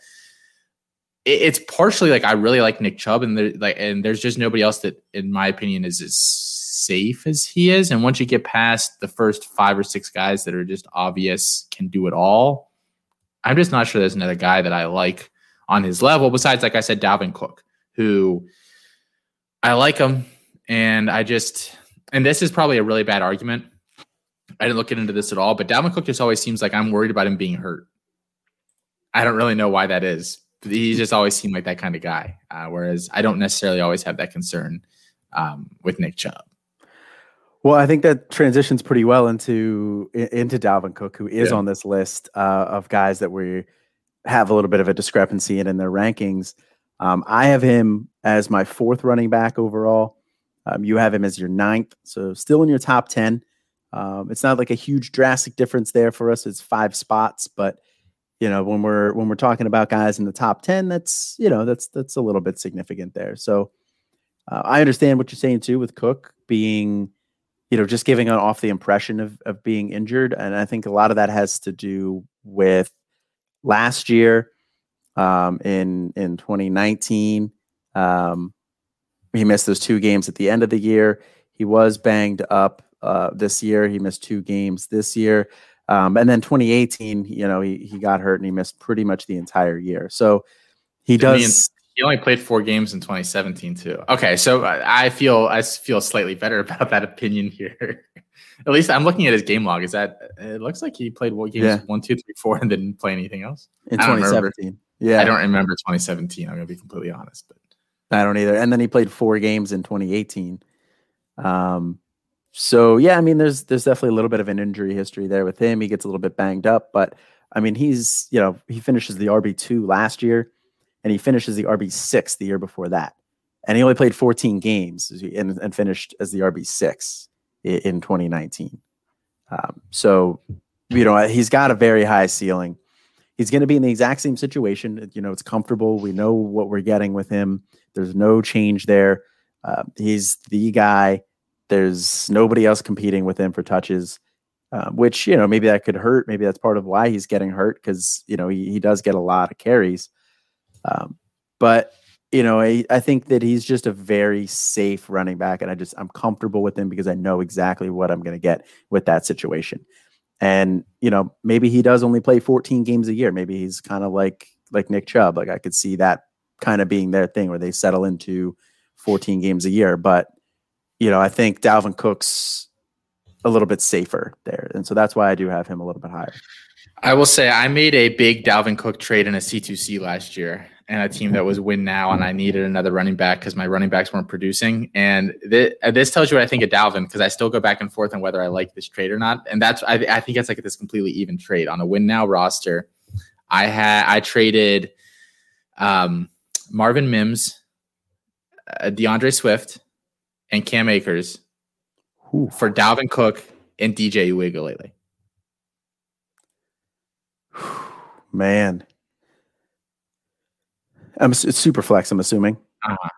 Speaker 2: it, it's partially like I really like Nick Chubb, and there, like and there's just nobody else that, in my opinion, is as safe as he is. And once you get past the first five or six guys that are just obvious can do it all, I'm just not sure there's another guy that I like on his level besides, like I said, Dalvin Cook, who I like him. And I just, and this is probably a really bad argument. I didn't look into this at all, but Dalvin Cook just always seems like I'm worried about him being hurt. I don't really know why that is. He just always seemed like that kind of guy. Uh, whereas I don't necessarily always have that concern um, with Nick Chubb.
Speaker 1: Well, I think that transitions pretty well into into Dalvin Cook, who is yeah. on this list uh, of guys that we have a little bit of a discrepancy in in their rankings. Um, I have him as my fourth running back overall. Um, you have him as your ninth, so still in your top ten. Um, it's not like a huge drastic difference there for us. It's five spots, but you know when we're when we're talking about guys in the top ten, that's you know that's that's a little bit significant there. So uh, I understand what you're saying too with Cook being you know, just giving off the impression of, of being injured. And I think a lot of that has to do with last year um, in in 2019. Um, he missed those two games at the end of the year. He was banged up uh, this year. He missed two games this year. Um, and then 2018, you know, he, he got hurt and he missed pretty much the entire year. So he Didn't does.
Speaker 2: He only played four games in 2017 too. Okay, so I feel I feel slightly better [laughs] about that opinion here. at least I'm looking at his game log. Is that it looks like he played what games yeah. one, two, three, four, and didn't play anything else
Speaker 1: in 2017. Yeah,
Speaker 2: I don't remember 2017. I'm gonna be completely honest, but
Speaker 1: I don't either. And then he played four games in 2018. Um, so yeah, I mean, there's there's definitely a little bit of an injury history there with him. He gets a little bit banged up, but I mean, he's you know he finishes the RB two last year and he finishes the RB six the year before that, and he only played 14 games and, and finished as the RB six in, in 2019. Um, so, you know, he's got a very high ceiling. He's going to be in the exact same situation. You know, it's comfortable. We know what we're getting with him. There's no change there. Uh, he's the guy. There's nobody else competing with him for touches. Uh, which you know maybe that could hurt. Maybe that's part of why he's getting hurt because you know he, he does get a lot of carries. Um, but you know, I, I think that he's just a very safe running back, and I just I'm comfortable with him because I know exactly what I'm going to get with that situation. And you know, maybe he does only play 14 games a year. Maybe he's kind of like like Nick Chubb. Like I could see that kind of being their thing where they settle into 14 games a year. But you know, I think Dalvin Cook's a little bit safer there, and so that's why I do have him a little bit higher.
Speaker 2: I will say I made a big Dalvin Cook trade in a C2C last year and a team that was win now, and I needed another running back because my running backs weren't producing. And th- uh, this tells you what I think of Dalvin because I still go back and forth on whether I like this trade or not. And that's I, I think it's like this completely even trade on a win now roster. I had I traded um, Marvin Mims, uh, D'Andre Swift, and Cam Akers Ooh. for Dalvin Cook and DJ Uiagalelei. [sighs]
Speaker 1: Man, I'm it's super flex. I'm assuming. Uh-huh.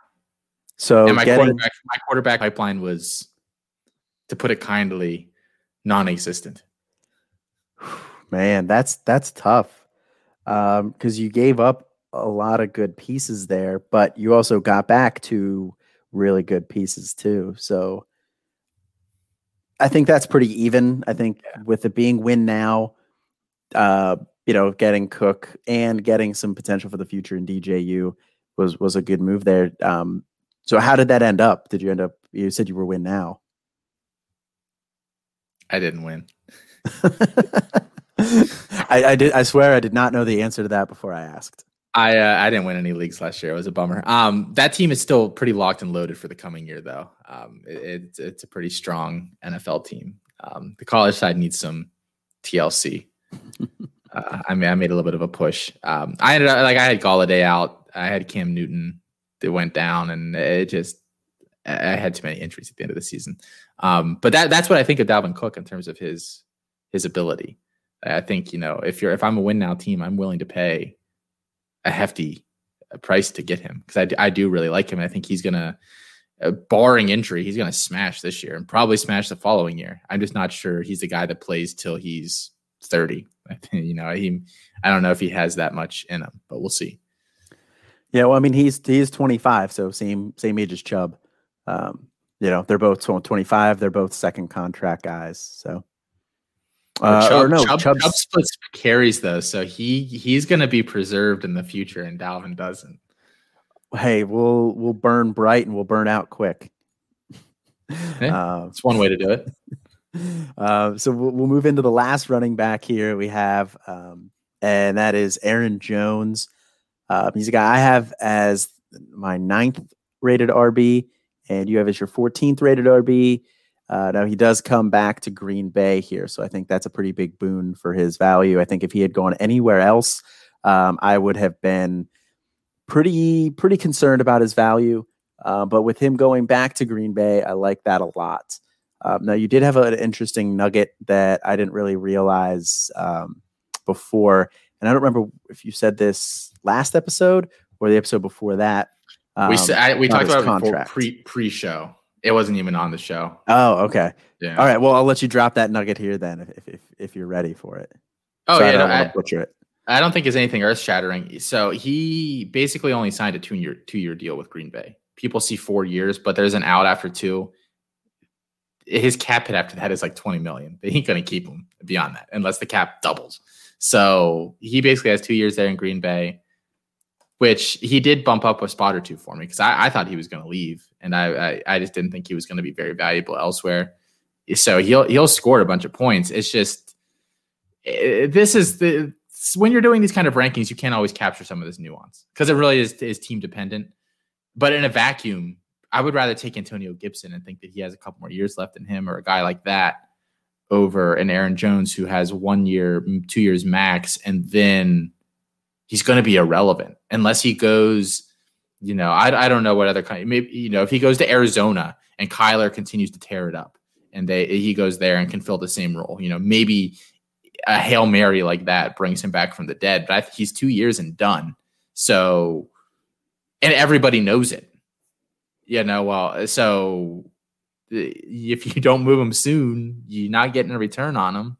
Speaker 1: So
Speaker 2: and my getting, quarterback, my quarterback pipeline was, to put it kindly, non-existent. [sighs]
Speaker 1: Man, that's that's tough because um, you gave up a lot of good pieces there, but you also got back to really good pieces too. So I think that's pretty even. I think yeah. with it being win now, uh, you know, getting Cook and getting some potential for the future in DJU was was a good move there. Um, so how did that end up? Did you end up? You said you were win now.
Speaker 2: I didn't win. [laughs]
Speaker 1: I, I, did. I swear, I did not know the answer to that before I asked.
Speaker 2: I uh, I didn't win any leagues last year. It was a bummer. Um, that team is still pretty locked and loaded for the coming year, though. Um, it, it's it's a pretty strong NFL team. Um, the college side needs some TLC. [laughs] uh, I mean, I made a little bit of a push. Um, I ended up like I had Golladay out. I had Cam Newton that went down, and it just I had too many injuries at the end of the season. Um, but that that's what I think of Dalvin Cook in terms of his his ability. I think you know if you're if I'm a win now team, I'm willing to pay a hefty price to get him because I, I do really like him. I think he's gonna, uh, barring injury, he's gonna smash this year and probably smash the following year. I'm just not sure he's the guy that plays till he's 30. [laughs] you know, he I don't know if he has that much in him, but we'll see.
Speaker 1: Yeah, well, I mean, he's he's 25, so same same age as Chubb. Um, you know, they're both 25. They're both second contract guys. So,
Speaker 2: uh, Chubb, or no, Chubb, Chubb splits carries though, so he he's going to be preserved in the future, and Dalvin doesn't.
Speaker 1: Hey, we'll we'll burn bright and we'll burn out quick.
Speaker 2: Yeah, [laughs] uh, it's one way to do it.
Speaker 1: Uh, so we'll, we'll, move into the last running back here we have, um, and that is Aaron Jones. Uh, he's a guy I have as my ninth rated RB, and you have as your 14th rated RB. Uh, now he does come back to Green Bay here, so I think that's a pretty big boon for his value. I think if he had gone anywhere else, um, I would have been pretty pretty concerned about his value. Uh, but with him going back to Green Bay, I like that a lot. Um, now, you did have an interesting nugget that I didn't really realize um, before, and I don't remember if you said this last episode or the episode before that.
Speaker 2: Um, we I, we talked about it pre pre show. It wasn't even on the show.
Speaker 1: Oh, okay. Yeah. All right. Well, I'll let you drop that nugget here then, if if, if you're ready for it.
Speaker 2: Oh so yeah, I don't, no, I, butcher it. I don't think it's anything earth shattering. So he basically only signed a two year two year deal with Green Bay. People see four years, but there's an out after two his cap hit after that is like 20 million. They ain't going to keep him beyond that unless the cap doubles. So he basically has two years there in Green Bay, which he did bump up a spot or two for me because I, I, thought he was going to leave, and I, I, I just didn't think he was going to be very valuable elsewhere. So he'll he'll score a bunch of points. It's just eh, this is the when you're doing these kind of rankings, you can't always capture some of this nuance because it really is is team dependent. But in a vacuum, I would rather take Antonio Gibson and think that he has a couple more years left in him or a guy like that over an Aaron Jones who has one year, two years max, and then he's going to be irrelevant unless he goes. You know, I, I don't know what other kind. Maybe you know if he goes to Arizona and Kyler continues to tear it up, and they he goes there and can fill the same role. You know, maybe a hail mary like that brings him back from the dead. But I, he's two years and done. So, and everybody knows it you know, well, so if you don't move him soon, you're not getting a return on him.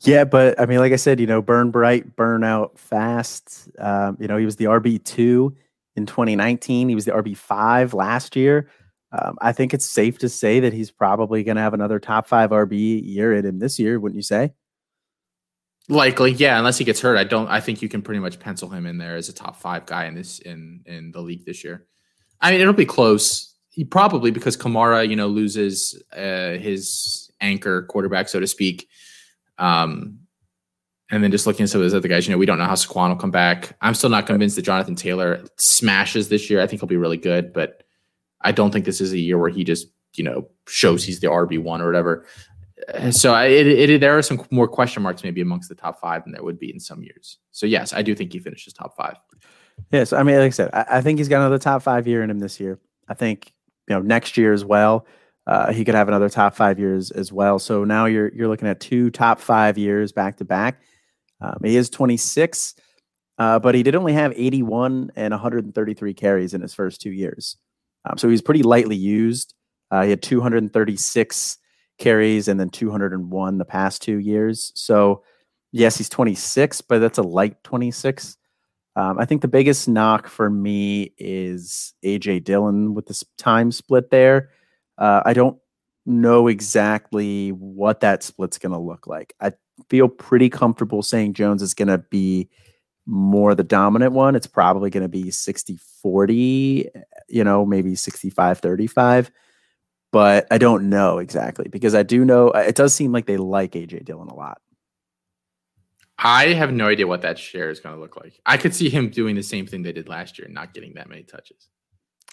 Speaker 1: Yeah, but I mean, like I said, you know, burn bright, burn out fast. Um, you know, he was the RB two in 2019. He was the RB five last year. Um, I think it's safe to say that he's probably going to have another top five RB year in him this year, wouldn't you say?
Speaker 2: Likely, yeah. Unless he gets hurt, I don't. I think you can pretty much pencil him in there as a top five guy in this in in the league this year. I mean, it'll be close. He probably because Kamara, you know, loses uh, his anchor quarterback, so to speak. Um, and then just looking at some of those other guys, you know, we don't know how Saquon will come back. I'm still not convinced that Jonathan Taylor smashes this year. I think he'll be really good, but I don't think this is a year where he just, you know, shows he's the RB one or whatever. So I, it, it, there are some more question marks maybe amongst the top five than there would be in some years. So yes, I do think he finishes top five.
Speaker 1: Yes, I mean, like I said, I, I think he's got another top five year in him this year. I think you know next year as well. Uh, he could have another top five years as well. So now you're you're looking at two top five years back to back. Um, he is 26, uh, but he did only have 81 and 133 carries in his first two years. Um, so he's pretty lightly used. Uh, he had 236 carries and then 201 the past two years. So yes, he's 26, but that's a light 26. Um, I think the biggest knock for me is AJ Dillon with this time split there. Uh, I don't know exactly what that split's going to look like. I feel pretty comfortable saying Jones is going to be more the dominant one. It's probably going to be 60 40, you know, maybe 65 35. But I don't know exactly because I do know it does seem like they like AJ Dillon a lot.
Speaker 2: I have no idea what that share is going to look like. I could see him doing the same thing they did last year, and not getting that many touches.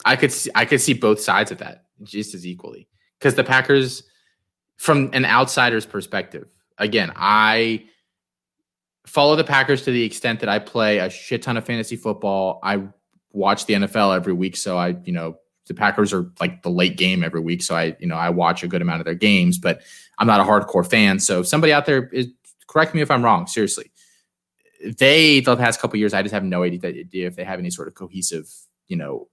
Speaker 2: I could see, I could see both sides of that just as equally because the Packers, from an outsider's perspective, again, I follow the Packers to the extent that I play a shit ton of fantasy football. I watch the NFL every week, so I, you know, the Packers are like the late game every week, so I, you know, I watch a good amount of their games, but I'm not a hardcore fan. So if somebody out there is correct me if I'm wrong, seriously. They the past couple years, I just have no idea if they have any sort of cohesive, you know,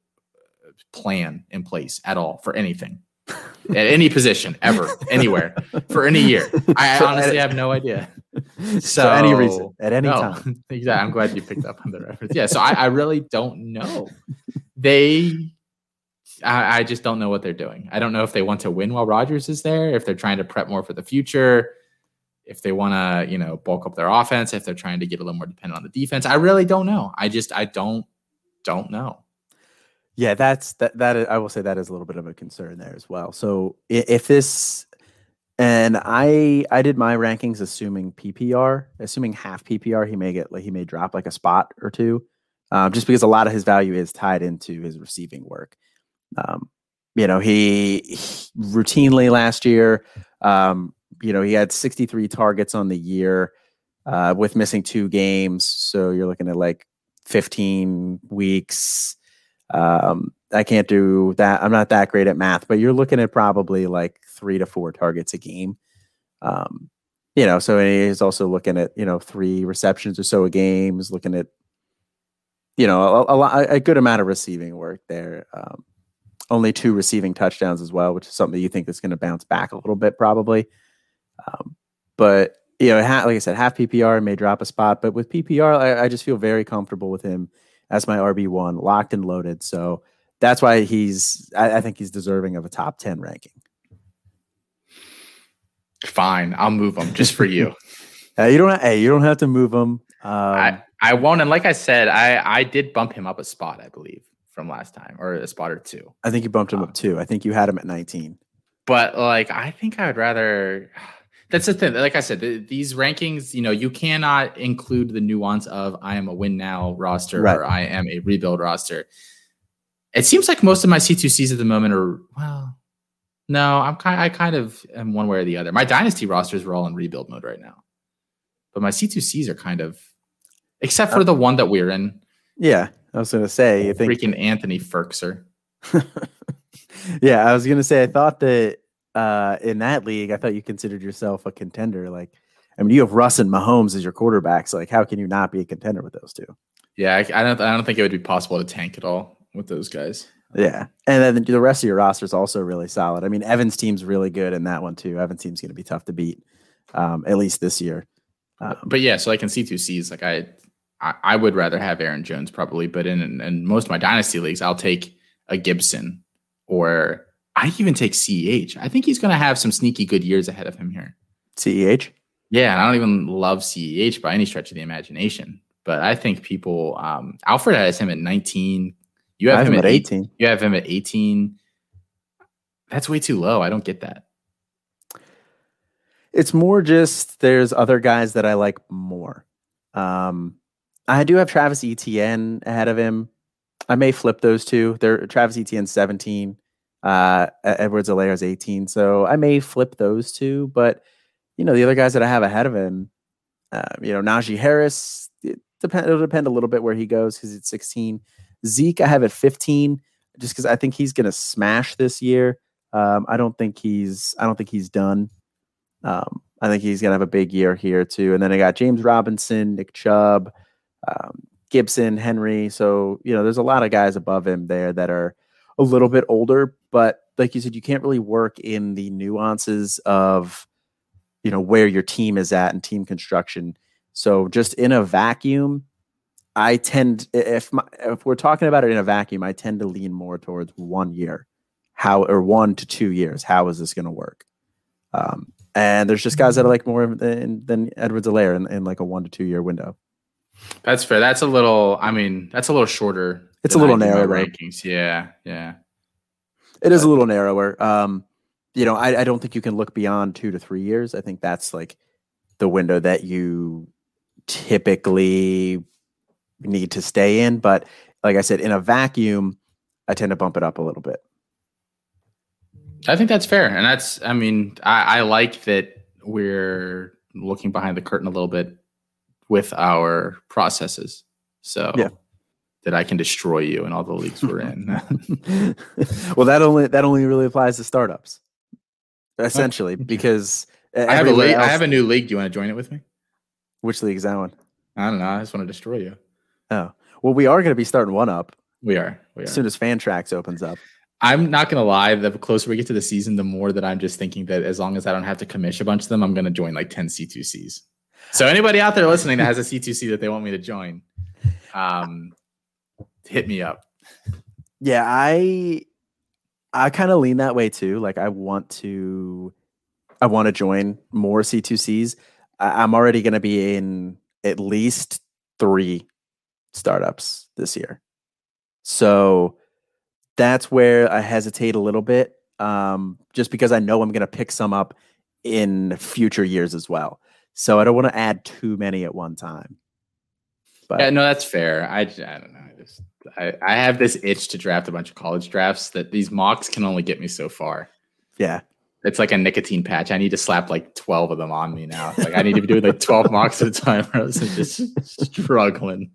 Speaker 2: plan in place at all for anything [laughs] at any position ever, anywhere, for any year. I so honestly have no idea. [laughs]
Speaker 1: So, so any reason, at any no, time. [laughs]
Speaker 2: Exactly. I'm glad you picked up on the reference. Yeah. So I, I really don't know. They, I, I, just don't know what they're doing. I don't know if they want to win while Rodgers is there, if they're trying to prep more for the future, if they want to, you know, bulk up their offense, if they're trying to get a little more dependent on the defense. I really don't know. I just, I don't, don't know.
Speaker 1: Yeah, that's that. That is, I will say that is a little bit of a concern there as well. So if this, and I I did my rankings assuming PPR, assuming half PPR, he may get like he may drop like a spot or two, um, just because a lot of his value is tied into his receiving work. Um, you know, he, he routinely last year, um, you know, he had 63 targets on the year uh, with missing two games. So you're looking at like 15 weeks um, I can't do that. I'm not that great at math, but you're looking at probably like three to four targets a game. Um, you know, so he's also looking at you know three receptions or so a game. He's looking at you know a, a, a good amount of receiving work there. Um, only two receiving touchdowns as well, which is something you think is going to bounce back a little bit probably. Um, but you know, like I said, half PPR may drop a spot, but with PPR, I, I just feel very comfortable with him as my RB one, locked and loaded. So that's why he's. I, I think he's deserving of a top ten ranking.
Speaker 2: Fine, I'll move him just for you. [laughs] [laughs]
Speaker 1: uh, you don't. Hey, you don't have to move him. Um,
Speaker 2: I I won't. And like I said, I I did bump him up a spot, I believe, from last time, or a spot or two.
Speaker 1: I think you bumped him um, up too. I think you had him at nineteen.
Speaker 2: But like, I think I would rather that's the thing. Like I said, the, these rankings, you know, you cannot include the nuance of I am a win now roster right. or I am a rebuild roster. It seems like most of my C2Cs at the moment are well, no, I'm kind I kind of am one way or the other. My dynasty rosters are all in rebuild mode right now. But my C2Cs are kind of except for uh, the one that we're in.
Speaker 1: Yeah, I was gonna say you
Speaker 2: think freaking Anthony Firkser. [laughs]
Speaker 1: yeah, I was gonna say I thought that uh, in that league, I thought you considered yourself a contender. Like, I mean, you have Russ and Mahomes as your quarterbacks. Like, how can you not be a contender with those two?
Speaker 2: Yeah, I, I don't. I don't think it would be possible to tank at all with those guys.
Speaker 1: Yeah, and then the rest of your roster is also really solid. I mean, Evans' team's really good in that one too. Evans' team's going to be tough to beat, um, at least this year.
Speaker 2: Um, but yeah, so I can see two C's. Like I, I, I, would rather have Aaron Jones probably, but in, in, in most of my dynasty leagues, I'll take a Gibson or I even take CEH. I think he's going to have some sneaky good years ahead of him here.
Speaker 1: CEH?
Speaker 2: Yeah, and I don't even love CEH by any stretch of the imagination. But I think people, um, Alfred has him at 19. You have, have him, him, at 18. 18. You have him at 18. That's way too low. I don't get that.
Speaker 1: It's more just there's other guys that I like more. Um, I do have Travis Etienne ahead of him. I may flip those two. They're Travis Etienne 17, uh, Edwards-Helaire is 18. So I may flip those two, but you know, the other guys that I have ahead of him, uh, you know, Najee Harris, it depend, it'll depend a little bit where he goes because it's 16. Zeke, I have at 15 just because I think he's going to smash this year. Um, I don't think he's, I don't think he's done. Um, I think he's going to have a big year here too. And then I got James Robinson, Nick Chubb, um, Gibson, Henry. So, you know, there's a lot of guys above him there that are a little bit older, but like you said, you can't really work in the nuances of, you know, where your team is at and team construction. So just in a vacuum, I tend if my, if we're talking about it in a vacuum, I tend to lean more towards one year, how or one to two years. How is this going to work? Um, and there's just guys that are like more than, than Edwards-Helaire in, in like a one to two year window.
Speaker 2: That's fair. That's a little. I mean, that's a little shorter.
Speaker 1: It's a little narrower.
Speaker 2: Rankings. Yeah, yeah.
Speaker 1: It is a little narrower. Um, you know, I, I don't think you can look beyond two to three years. I think that's like the window that you typically need to stay in. But like I said, in a vacuum, I tend to bump it up a little bit.
Speaker 2: I think that's fair. And that's, I mean, I, I like that we're looking behind the curtain a little bit with our processes. So yeah. That I can destroy you in all the leagues we're in. [laughs]
Speaker 1: well, that only that only really applies to startups, essentially, okay. because
Speaker 2: I have a league, else, I have a new league. Do you want to join it with me?
Speaker 1: Which league is that one?
Speaker 2: I don't know. I just want to destroy you.
Speaker 1: Oh well, we are going to be starting one up.
Speaker 2: We are. We are.
Speaker 1: As soon as Fantrax opens up.
Speaker 2: I'm not gonna lie. The closer we get to the season, the more that I'm just thinking that as long as I don't have to commission a bunch of them, I'm gonna join like 10 C2Cs. So anybody out there listening that has a C2C that they want me to join, um, hit me up.
Speaker 1: Yeah, I I kind of lean that way too. Like I want to I want to join more C2Cs. I, I'm already going to be in at least three startups this year. So that's where I hesitate a little bit, um, just because I know I'm going to pick some up in future years as well. So I don't want to add too many at one time.
Speaker 2: But yeah, no, that's fair. I, I don't know. I just I, I have this itch to draft a bunch of college drafts that these mocks can only get me so far.
Speaker 1: Yeah.
Speaker 2: It's like a nicotine patch. I need to slap like 12 of them on me now. Like I need to be doing like [laughs] 12 mocks at a time or else I'm just struggling.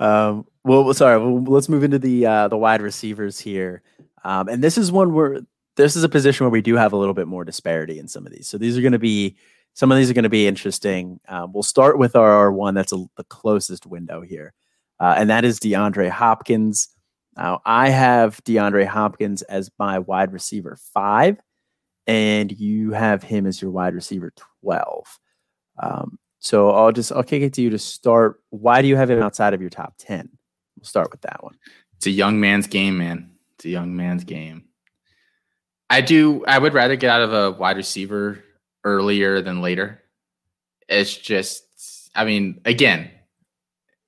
Speaker 1: Um, well, sorry. Well, let's move into the uh, the wide receivers here. Um, and this is one where this is a position where we do have a little bit more disparity in some of these. So these are going to be some of these are going to be interesting. Um, we'll start with our, our one that's a, the closest window here, uh, and that is DeAndre Hopkins. Now I have DeAndre Hopkins as my wide receiver five, and you have him as your wide receiver twelve. Um, so I'll just I'll kick it to you to start. Why do you have him outside of your top ten? We'll start with that one.
Speaker 2: It's a young man's game, man. It's a young man's game. I do. I would rather get out of a wide receiver earlier than later. It's just, I mean, again,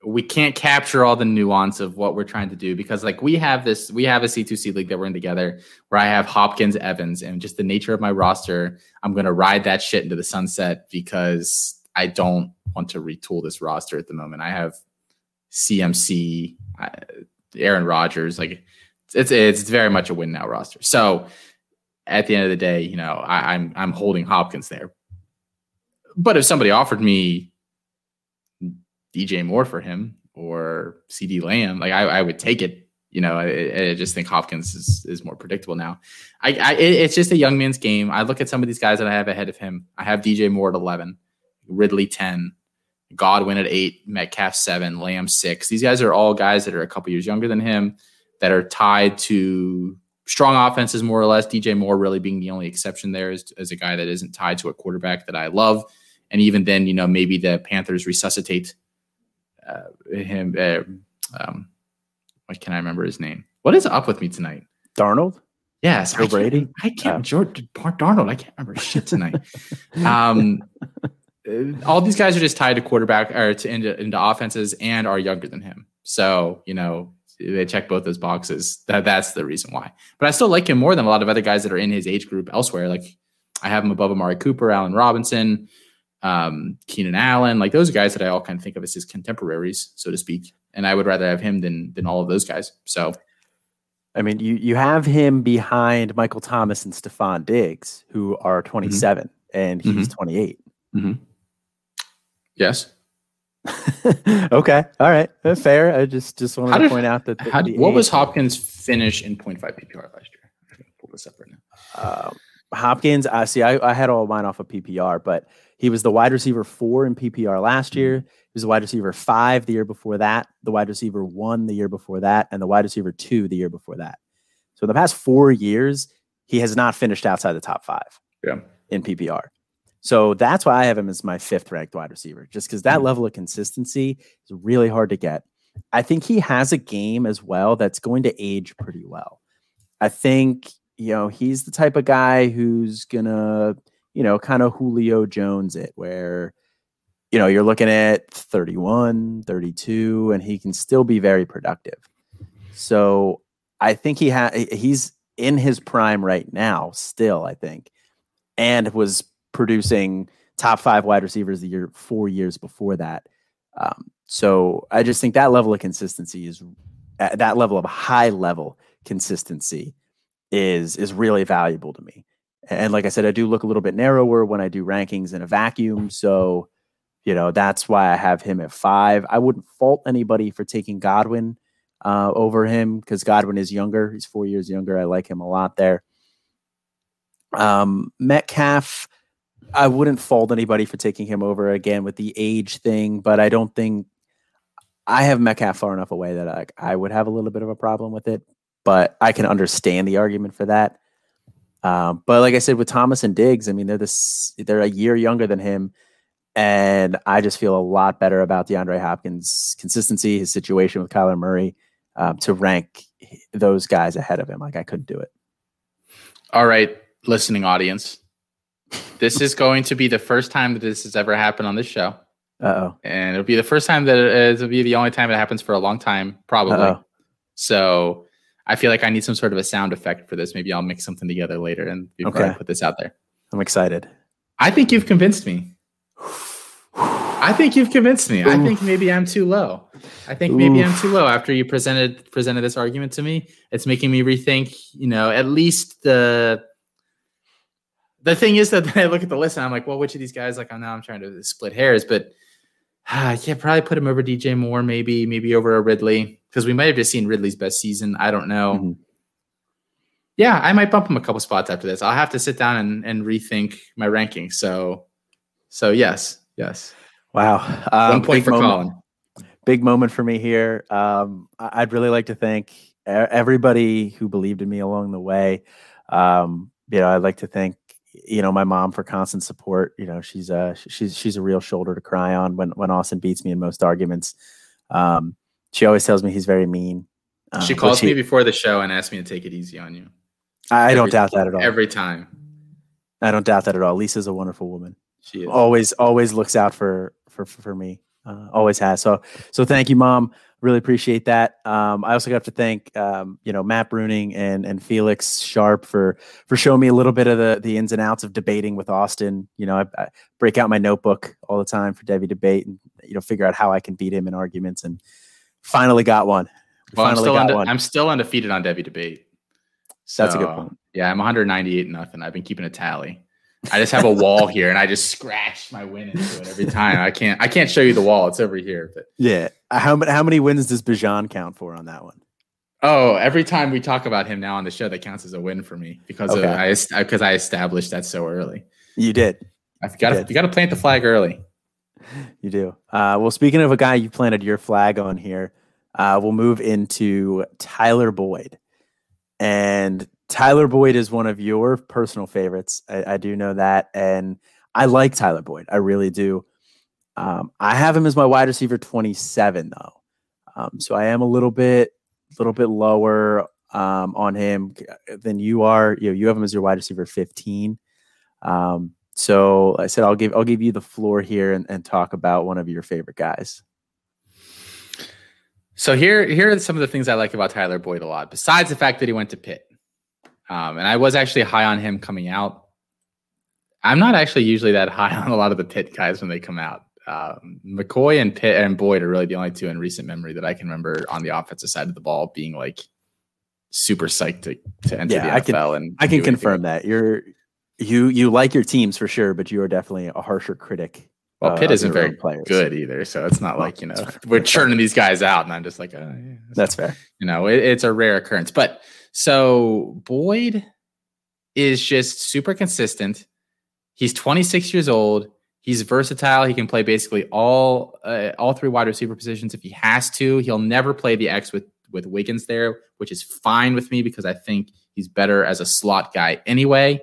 Speaker 2: we can't capture all the nuance of what we're trying to do because, like, we have this, we have a C2C league that we're in together where I have Hopkins, Evans, and just the nature of my roster, I'm going to ride that shit into the sunset because I don't want to retool this roster at the moment. I have CMC, uh, Aaron Rodgers, like, it's it's very much a win now roster. So at the end of the day, you know, I, I'm I'm holding Hopkins there. But if somebody offered me DJ Moore for him or CD Lamb, like I, I would take it. You know, I, I, just think Hopkins is, is more predictable now. I, I it's just a young man's game. I look at some of these guys that I have ahead of him. I have DJ Moore at eleven, Ridley ten, Godwin at eight, Metcalf seven, Lamb six. These guys are all guys that are a couple years younger than him that are tied to strong offenses, more or less. DJ Moore really being the only exception there as, as a guy that isn't tied to a quarterback that I love. And even then, you know, maybe the Panthers resuscitate uh, him. Uh, um, what can I remember his name? What is up with me tonight?
Speaker 1: Darnold.
Speaker 2: Yes,
Speaker 1: Joe
Speaker 2: I
Speaker 1: Brady?
Speaker 2: Can't, I can't. George Darnold. I can't remember shit tonight. um, uh, [laughs] all these guys are just tied to quarterback or to into, into offenses and are younger than him. So you know they check both those boxes. That that's the reason why. But I still like him more than a lot of other guys that are in his age group elsewhere. Like I have him above Amari Cooper, Allen Robinson, um, Keenan Allen. Like those guys that I all kind of think of as his contemporaries, so to speak. And I would rather have him than than all of those guys. So
Speaker 1: I mean, you you have him behind Michael Thomas and Stefon Diggs, who are 27 and he's 28.
Speaker 2: yes. [laughs]
Speaker 1: okay, all right, uh, fair. I just just wanted
Speaker 2: How
Speaker 1: to point out that the, the
Speaker 2: what was Hopkins finish in 0.5 PPR last year? I'm gonna pull this up right now.
Speaker 1: Um, Hopkins, I see. I, I had all mine off of PPR, but he was the wide receiver four in PPR last year. He was the wide receiver five the year before that, the wide receiver one the year before that, and the wide receiver two the year before that. So in the past four years, he has not finished outside the top five
Speaker 2: Yeah.
Speaker 1: in PPR. So that's why I have him as my fifth ranked wide receiver, just because that
Speaker 2: Mhm.
Speaker 1: level of consistency is really hard to get. I think he has a game as well that's going to age pretty well. I think, you know, he's the type of guy who's gonna, you know, kind of Julio Jones it, where, you know, you're looking at 31, 32, and he can still be very productive. So I think he ha- he's in his prime right now, still, I think, and was producing top five wide receivers the year four years before that. Um, so I just think that level of consistency is that level of high level consistency is is really valuable to me. And like I said, I do look a little bit narrower when I do rankings in a vacuum. So, you know, that's why I have him at five. I wouldn't fault anybody for taking Godwin uh, over him because Godwin is younger. He's four years younger. I like him a lot there. Um, Metcalf, I wouldn't fault anybody for taking him over again with the age thing, but I don't think I have Metcalf far enough away that I, I would have a little bit of a problem with it. But I can understand the argument for that. Um, but like I said, with Thomas and Diggs, I mean they're this they're a year younger than him, and I just feel a lot better about DeAndre Hopkins' consistency, his situation with Kyler Murray, um, to rank those guys ahead of him. Like I couldn't do it.
Speaker 2: All right, listening audience. This is [laughs] going to be the first time that this has ever happened on this show.
Speaker 1: Uh oh.
Speaker 2: And it'll be the first time that it, it'll be the only time it happens for a long time, probably.
Speaker 1: Uh-oh.
Speaker 2: So I feel like I need some sort of a sound effect for this. Maybe I'll mix something together later and before I put this out there.
Speaker 1: I'm excited.
Speaker 2: I think you've convinced me. [sighs] I think you've convinced me. I think maybe I'm too low. I think maybe I'm too low after you presented presented this argument to me. It's making me rethink, you know, at least the the thing is that [laughs] I look at the list and I'm like, well, which of these guys? Like, I'm now I'm trying to split hairs, but ah, [sighs] I can't probably put him over DJ Moore, maybe, maybe over a Ridley, because we might have just seen Ridley's best season. I don't know.
Speaker 1: Mhm.
Speaker 2: Yeah, I might bump him a couple spots after this. I'll have to sit down and, and rethink my ranking. So, so yes, yes.
Speaker 1: Wow. Um,
Speaker 2: One point for
Speaker 1: moment.
Speaker 2: Colin.
Speaker 1: big moment for me here. Um, I'd really like to thank everybody who believed in me along the way. Um, you know, I'd like to thank you know my mom for constant support. You know, she's a she's she's a real shoulder to cry on when when Austin beats me in most arguments. Um, she always tells me he's very mean. uh,
Speaker 2: She calls
Speaker 1: he-
Speaker 2: me before the show and asks me to take it easy on you.
Speaker 1: I don't doubt that at all.
Speaker 2: Every time.
Speaker 1: I don't doubt that at all. Lisa's a wonderful woman.
Speaker 2: She is.
Speaker 1: always always looks out for for for me uh, always has so so thank you mom really appreciate that um i also got to thank um you know matt bruning and and felix sharp for for showing me a little bit of the the ins and outs of debating with austin you know i, I break out my notebook all the time for Devy Debate and you know figure out how i can beat him in arguments and finally got one We
Speaker 2: Well, I'm
Speaker 1: finally
Speaker 2: still,
Speaker 1: got
Speaker 2: unde-
Speaker 1: one
Speaker 2: I'm still undefeated on Devy Debate.
Speaker 1: That's a good point.
Speaker 2: Yeah, I'm 198 nothing. I've been keeping a tally. I just have a wall [laughs] here, and I just scratch my win into it every time. I can't. I can't show you the wall. It's over here. But
Speaker 1: yeah how, how many wins does Bijan count for on that one
Speaker 2: oh, every time we talk about him now on the show, that counts as a win for me because of, I because I established that so early.
Speaker 1: you did
Speaker 2: I've got to
Speaker 1: did.
Speaker 2: you got to plant the flag early. [laughs]
Speaker 1: You do. Uh, well, speaking of a guy you planted your flag on here, uh, we'll move into Tyler Boyd. And Tyler Boyd is one of your personal favorites. I, I do know that. And I like Tyler Boyd. I really do. Um, I have him as my wide receiver 27, though. Um, so I am a little bit, little bit lower um, on him than you are. You know, you have him as your wide receiver 15. Um, so I said I'll give I'll give you the floor here and, and talk about one of your favorite guys.
Speaker 2: So here here are some of the things I like about Tyler Boyd a lot, besides the fact that he went to Pitt. Um, and I was actually high on him coming out. I'm not actually usually that high [laughs] on a lot of the Pitt guys when they come out. Um, McCoy and Pitt and Boyd are really the only two in recent memory that I can remember on the offensive side of the ball being like super psyched to, to enter yeah, the
Speaker 1: I NFL. Can, and I can confirm that you're you you like your teams for sure, but you are definitely a harsher critic.
Speaker 2: Well, Pitt uh, isn't very good either, so it's not like you know we're churning these guys out, and I'm just like, oh,
Speaker 1: yeah, that's fair.
Speaker 2: You know, it, it's a rare occurrence, but so Boyd is just super consistent. He's 26 years old. He's versatile. He can play basically all uh, all three wide receiver positions if he has to. He'll never play the X with with Higgins there, which is fine with me because I think he's better as a slot guy anyway.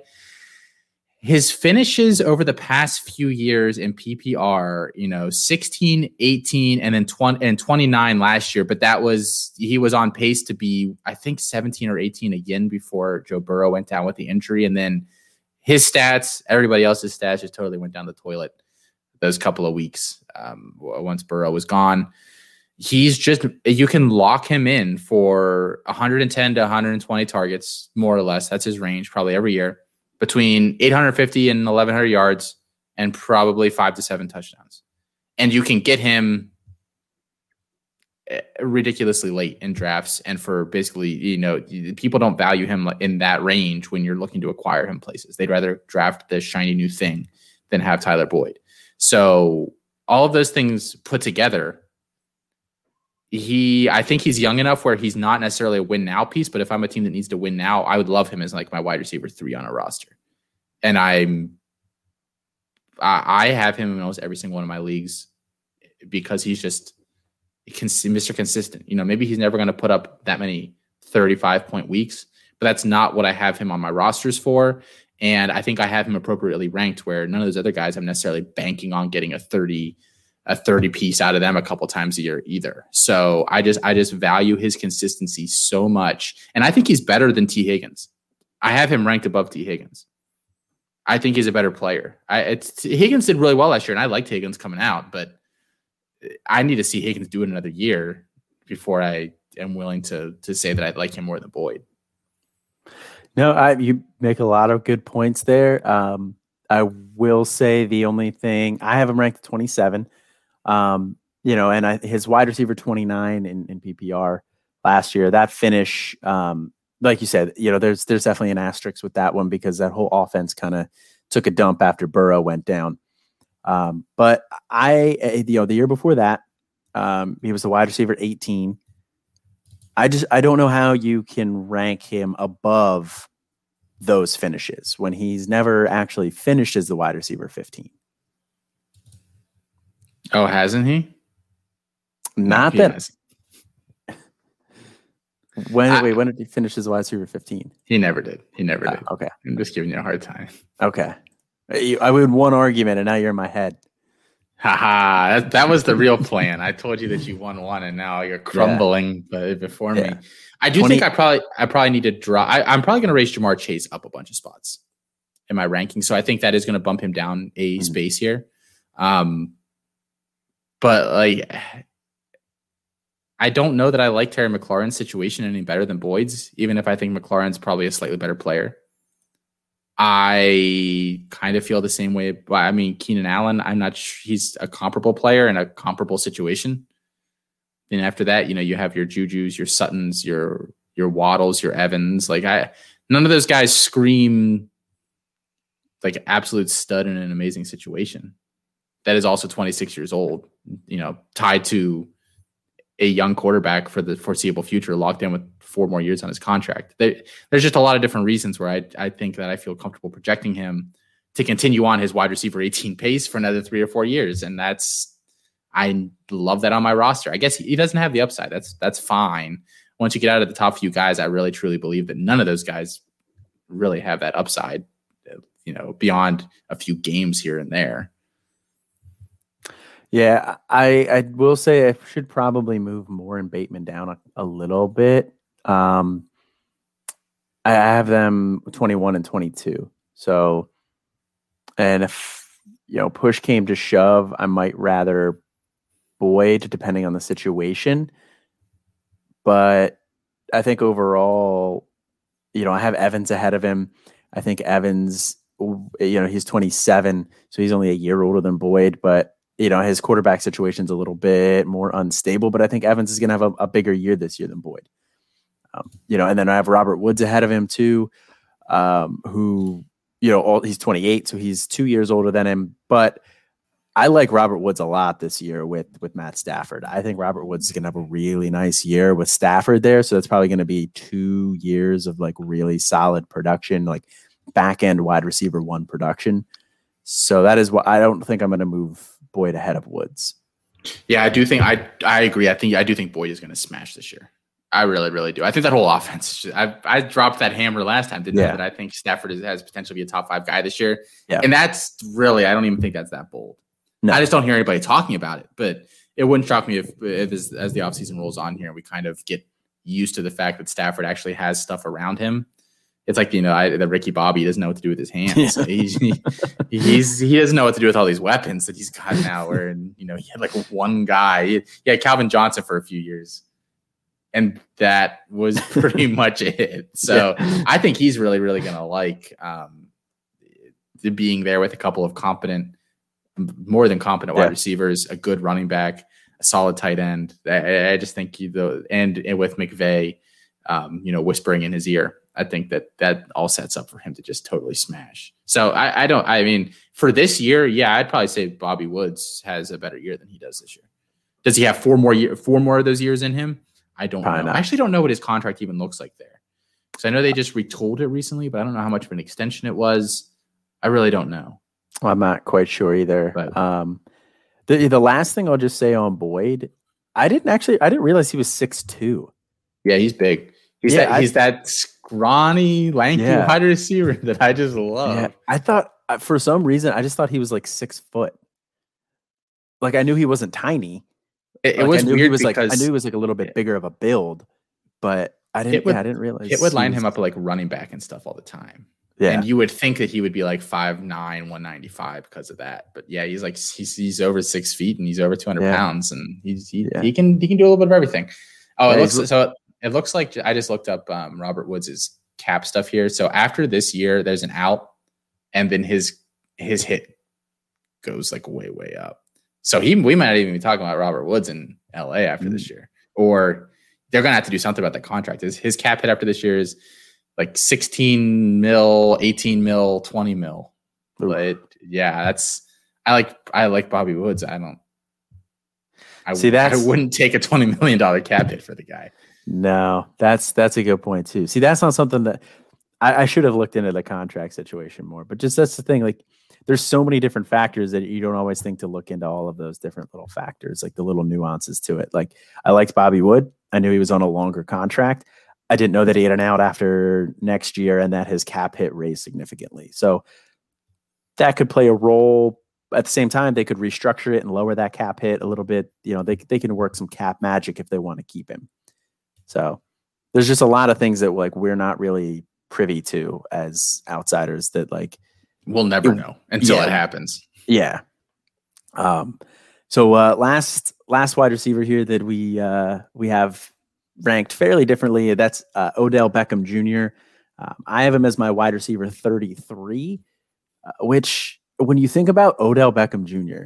Speaker 2: His finishes over the past few years in PPR, you know, 16, 18, and then 20 and 29 last year, but that was he was on pace to be, I think, 17 or 18 again before Joe Burrow went down with the injury. And then his stats, everybody else's stats just totally went down the toilet those couple of weeks um, once Burrow was gone. He's just you can lock him in for 110 to 120 targets more or less. That's his range probably every year between 850 and 1100 yards and probably 5 to 7 touchdowns. And you can get him eh, ridiculously late in drafts and for basically you know people don't value him in that range when you're looking to acquire him places. They'd rather draft the shiny new thing than have Tyler Boyd. So all of those things put together he I think he's young enough where he's not necessarily a win now piece, but if I'm a team that needs to win now, I would love him as like my wide receiver three on a roster. And I'm I have him in almost every single one of my leagues because he's just Mr. Consistent. You know, maybe he's never going to put up that many 35 point weeks, but that's not what I have him on my rosters for. And I think I have him appropriately ranked where none of those other guys I'm necessarily banking on getting a 30 a 30 piece out of them a couple times a year either. So I just I just value his consistency so much. And I think he's better than T. Higgins. I have him ranked above T. Higgins. I think he's a better player. I Higgins did really well last year, and I liked Higgins coming out, but I need to see Higgins do it another year before I am willing to to say that I like him more than Boyd.
Speaker 1: No, I you make a lot of good points there. Um, I will say the only thing I have him ranked 27. Um, you know, and I, his wide receiver 29 in, in PPR last year, that finish, um, like you said, you know, there's there's definitely an asterisk with that one because that whole offense kind of took a dump after Burrow went down. Um, but I, eh, you know, the year before that, um, he was the wide receiver 18. I just I don't know how you can rank him above those finishes when he's never actually finished as the wide receiver 15.
Speaker 2: Oh, hasn't he?
Speaker 1: Not he that. [laughs] when I, wait, when did he finish his wide receiver 15?
Speaker 2: He never did. He never
Speaker 1: uh,
Speaker 2: did.
Speaker 1: Okay.
Speaker 2: I'm just giving you a hard time.
Speaker 1: Okay. I would one argument and now you're in my head.
Speaker 2: Haha, that, that was the real plan. I told you that you won one and now you're crumbling yeah. before yeah. me. I do 20, think I probably I probably need to draw. I, I'm probably going to raise Ja'Marr Chase up a bunch of spots in my ranking. So I think that is going to bump him down a mm-hmm. space here. Um, but like, I don't know that I like Terry McLaurin's situation any better than Boyd's, even if I think McLaurin's probably a slightly better player. I kind of feel the same way. But I mean, Keenan Allen, I'm not sure he's a comparable player in a comparable situation. And after that, you know, you have your Juju's, your Suttons, your your Waddles, your Evans. Like I none of those guys scream like absolute stud in an amazing situation that is also 26 years old, you know, tied to a young quarterback for the foreseeable future, locked in with four more years on his contract. there's just a lot of different reasons where I, I think that I feel comfortable projecting him to continue on his wide receiver 18 pace for another three or four years. And that's, I love that on my roster. I guess he doesn't have the upside. That's, that's fine. Once you get out of the top few guys, I really truly believe that none of those guys really have that upside, you know, beyond a few games here and there.
Speaker 1: Yeah, I I will say I should probably move more and Bateman down a, a little bit. Um, I have them 21 and 22. So, and if you know push came to shove, I might rather Boyd, depending on the situation. But I think overall, you know, I have Evans ahead of him. I think Evans, you know, he's 27, so he's only a year older than Boyd, but you know, his quarterback situation's a little bit more unstable, but I think Evans is going to have a, a, bigger year this year than Boyd. Um, you know, and then I have Robert Woods ahead of him too, um, who, you know, all, he's 28, so he's two years older than him, but I like Robert Woods a lot this year with with Matt Stafford. I think Robert Woods is going to have a really nice year with Stafford there, so that's probably going to be two years of like really solid production, like back end wide receiver one production. So that is what I don't think I'm going to move Boyd ahead of Woods.
Speaker 2: Yeah, I do think I I agree. I think I do think Boyd is going to smash this year. I really, really do. I think that whole offense. Just, I I dropped that hammer last time, didn't yeah. I? That I think Stafford is, has potential to be a top five guy this year. Yeah. And that's really, I don't even think that's that bold. No. I just don't hear anybody talking about it. But it wouldn't shock me if, if as, as the offseason rolls on here, we kind of get used to the fact that Stafford actually has stuff around him. It's like you know I, the Ricky Bobby doesn't know what to do with his hands. [laughs] Yeah. He's, he, he's he doesn't know what to do with all these weapons that he's got now. Where and you know he had like one guy. He, he had Calvin Johnson for a few years, and that was [laughs] pretty much it. So yeah. I think he's really really gonna like um, being there with a couple of competent more than competent yeah. wide receivers, a good running back, a solid tight end. I, I just think you the and, and with McVay, um, you know, whispering in his ear, I think that that all sets up for him to just totally smash. So I, I don't. I mean, for this year, yeah, I'd probably say Bobby Woods has a better year than he does this year. Does he have four more year, four more of those years in him? I don't probably know. Not. I actually don't know what his contract even looks like there. Because I know they just retooled it recently, but I don't know how much of an extension it was. I really don't know.
Speaker 1: Well, I'm not quite sure either. But, um, the the last thing I'll just say on Boyd, I didn't actually I didn't realize he was six two.
Speaker 2: Yeah, he's big. He's yeah, that I, he's that scrawny, lanky yeah. wide receiver [laughs] that I just love. Yeah,
Speaker 1: I thought uh, for some reason I just thought he was like six foot. Like I knew he wasn't tiny.
Speaker 2: It, it like, was weird he
Speaker 1: was
Speaker 2: like I
Speaker 1: knew he was like a little bit bigger of a build, but I didn't. Would, yeah, I didn't realize
Speaker 2: it would line him up like running back and stuff all the time. Yeah. And you would think that he would be like 5'9, 195 because of that. But yeah, he's like he's, he's over six feet and he's over 200 yeah. pounds and he's he, yeah. he can he can do a little bit of everything. Oh, it looks so it looks like I just looked up um, Robert Woods's cap stuff here. So after this year, there's an out, and then his his hit goes like way, way up. So he we might not even be talking about Robert Woods in LA after mm-hmm. this mm. year. Or they're gonna have to do something about the contract. His his cap hit after this year is like 16 mil, 18 mil, 20 mil. But yeah, that's I like I like Bobby Woods. I don't I see that I wouldn't take a 20 million dollar cap hit for the guy.
Speaker 1: No, that's that's a good point too. See, that's not something that I, I should have looked into the contract situation more. But just that's the thing, like there's so many different factors that you don't always think to look into all of those different little factors, like the little nuances to it. Like I liked Bobby Wood. I knew he was on a longer contract. I didn't know that he had an out after next year and that his cap hit raised significantly. So that could play a role. At the same time, they could restructure it and lower that cap hit a little bit. You know, they they can work some cap magic if they want to keep him. So there's just a lot of things that like we're not really privy to as outsiders that like
Speaker 2: we'll never it, know until yeah, it happens.
Speaker 1: Yeah. Um so uh last last wide receiver here that we uh we have ranked fairly differently. That's uh, Odell Beckham Jr. Um, I have him as my wide receiver 33, uh, which when you think about Odell Beckham Jr.,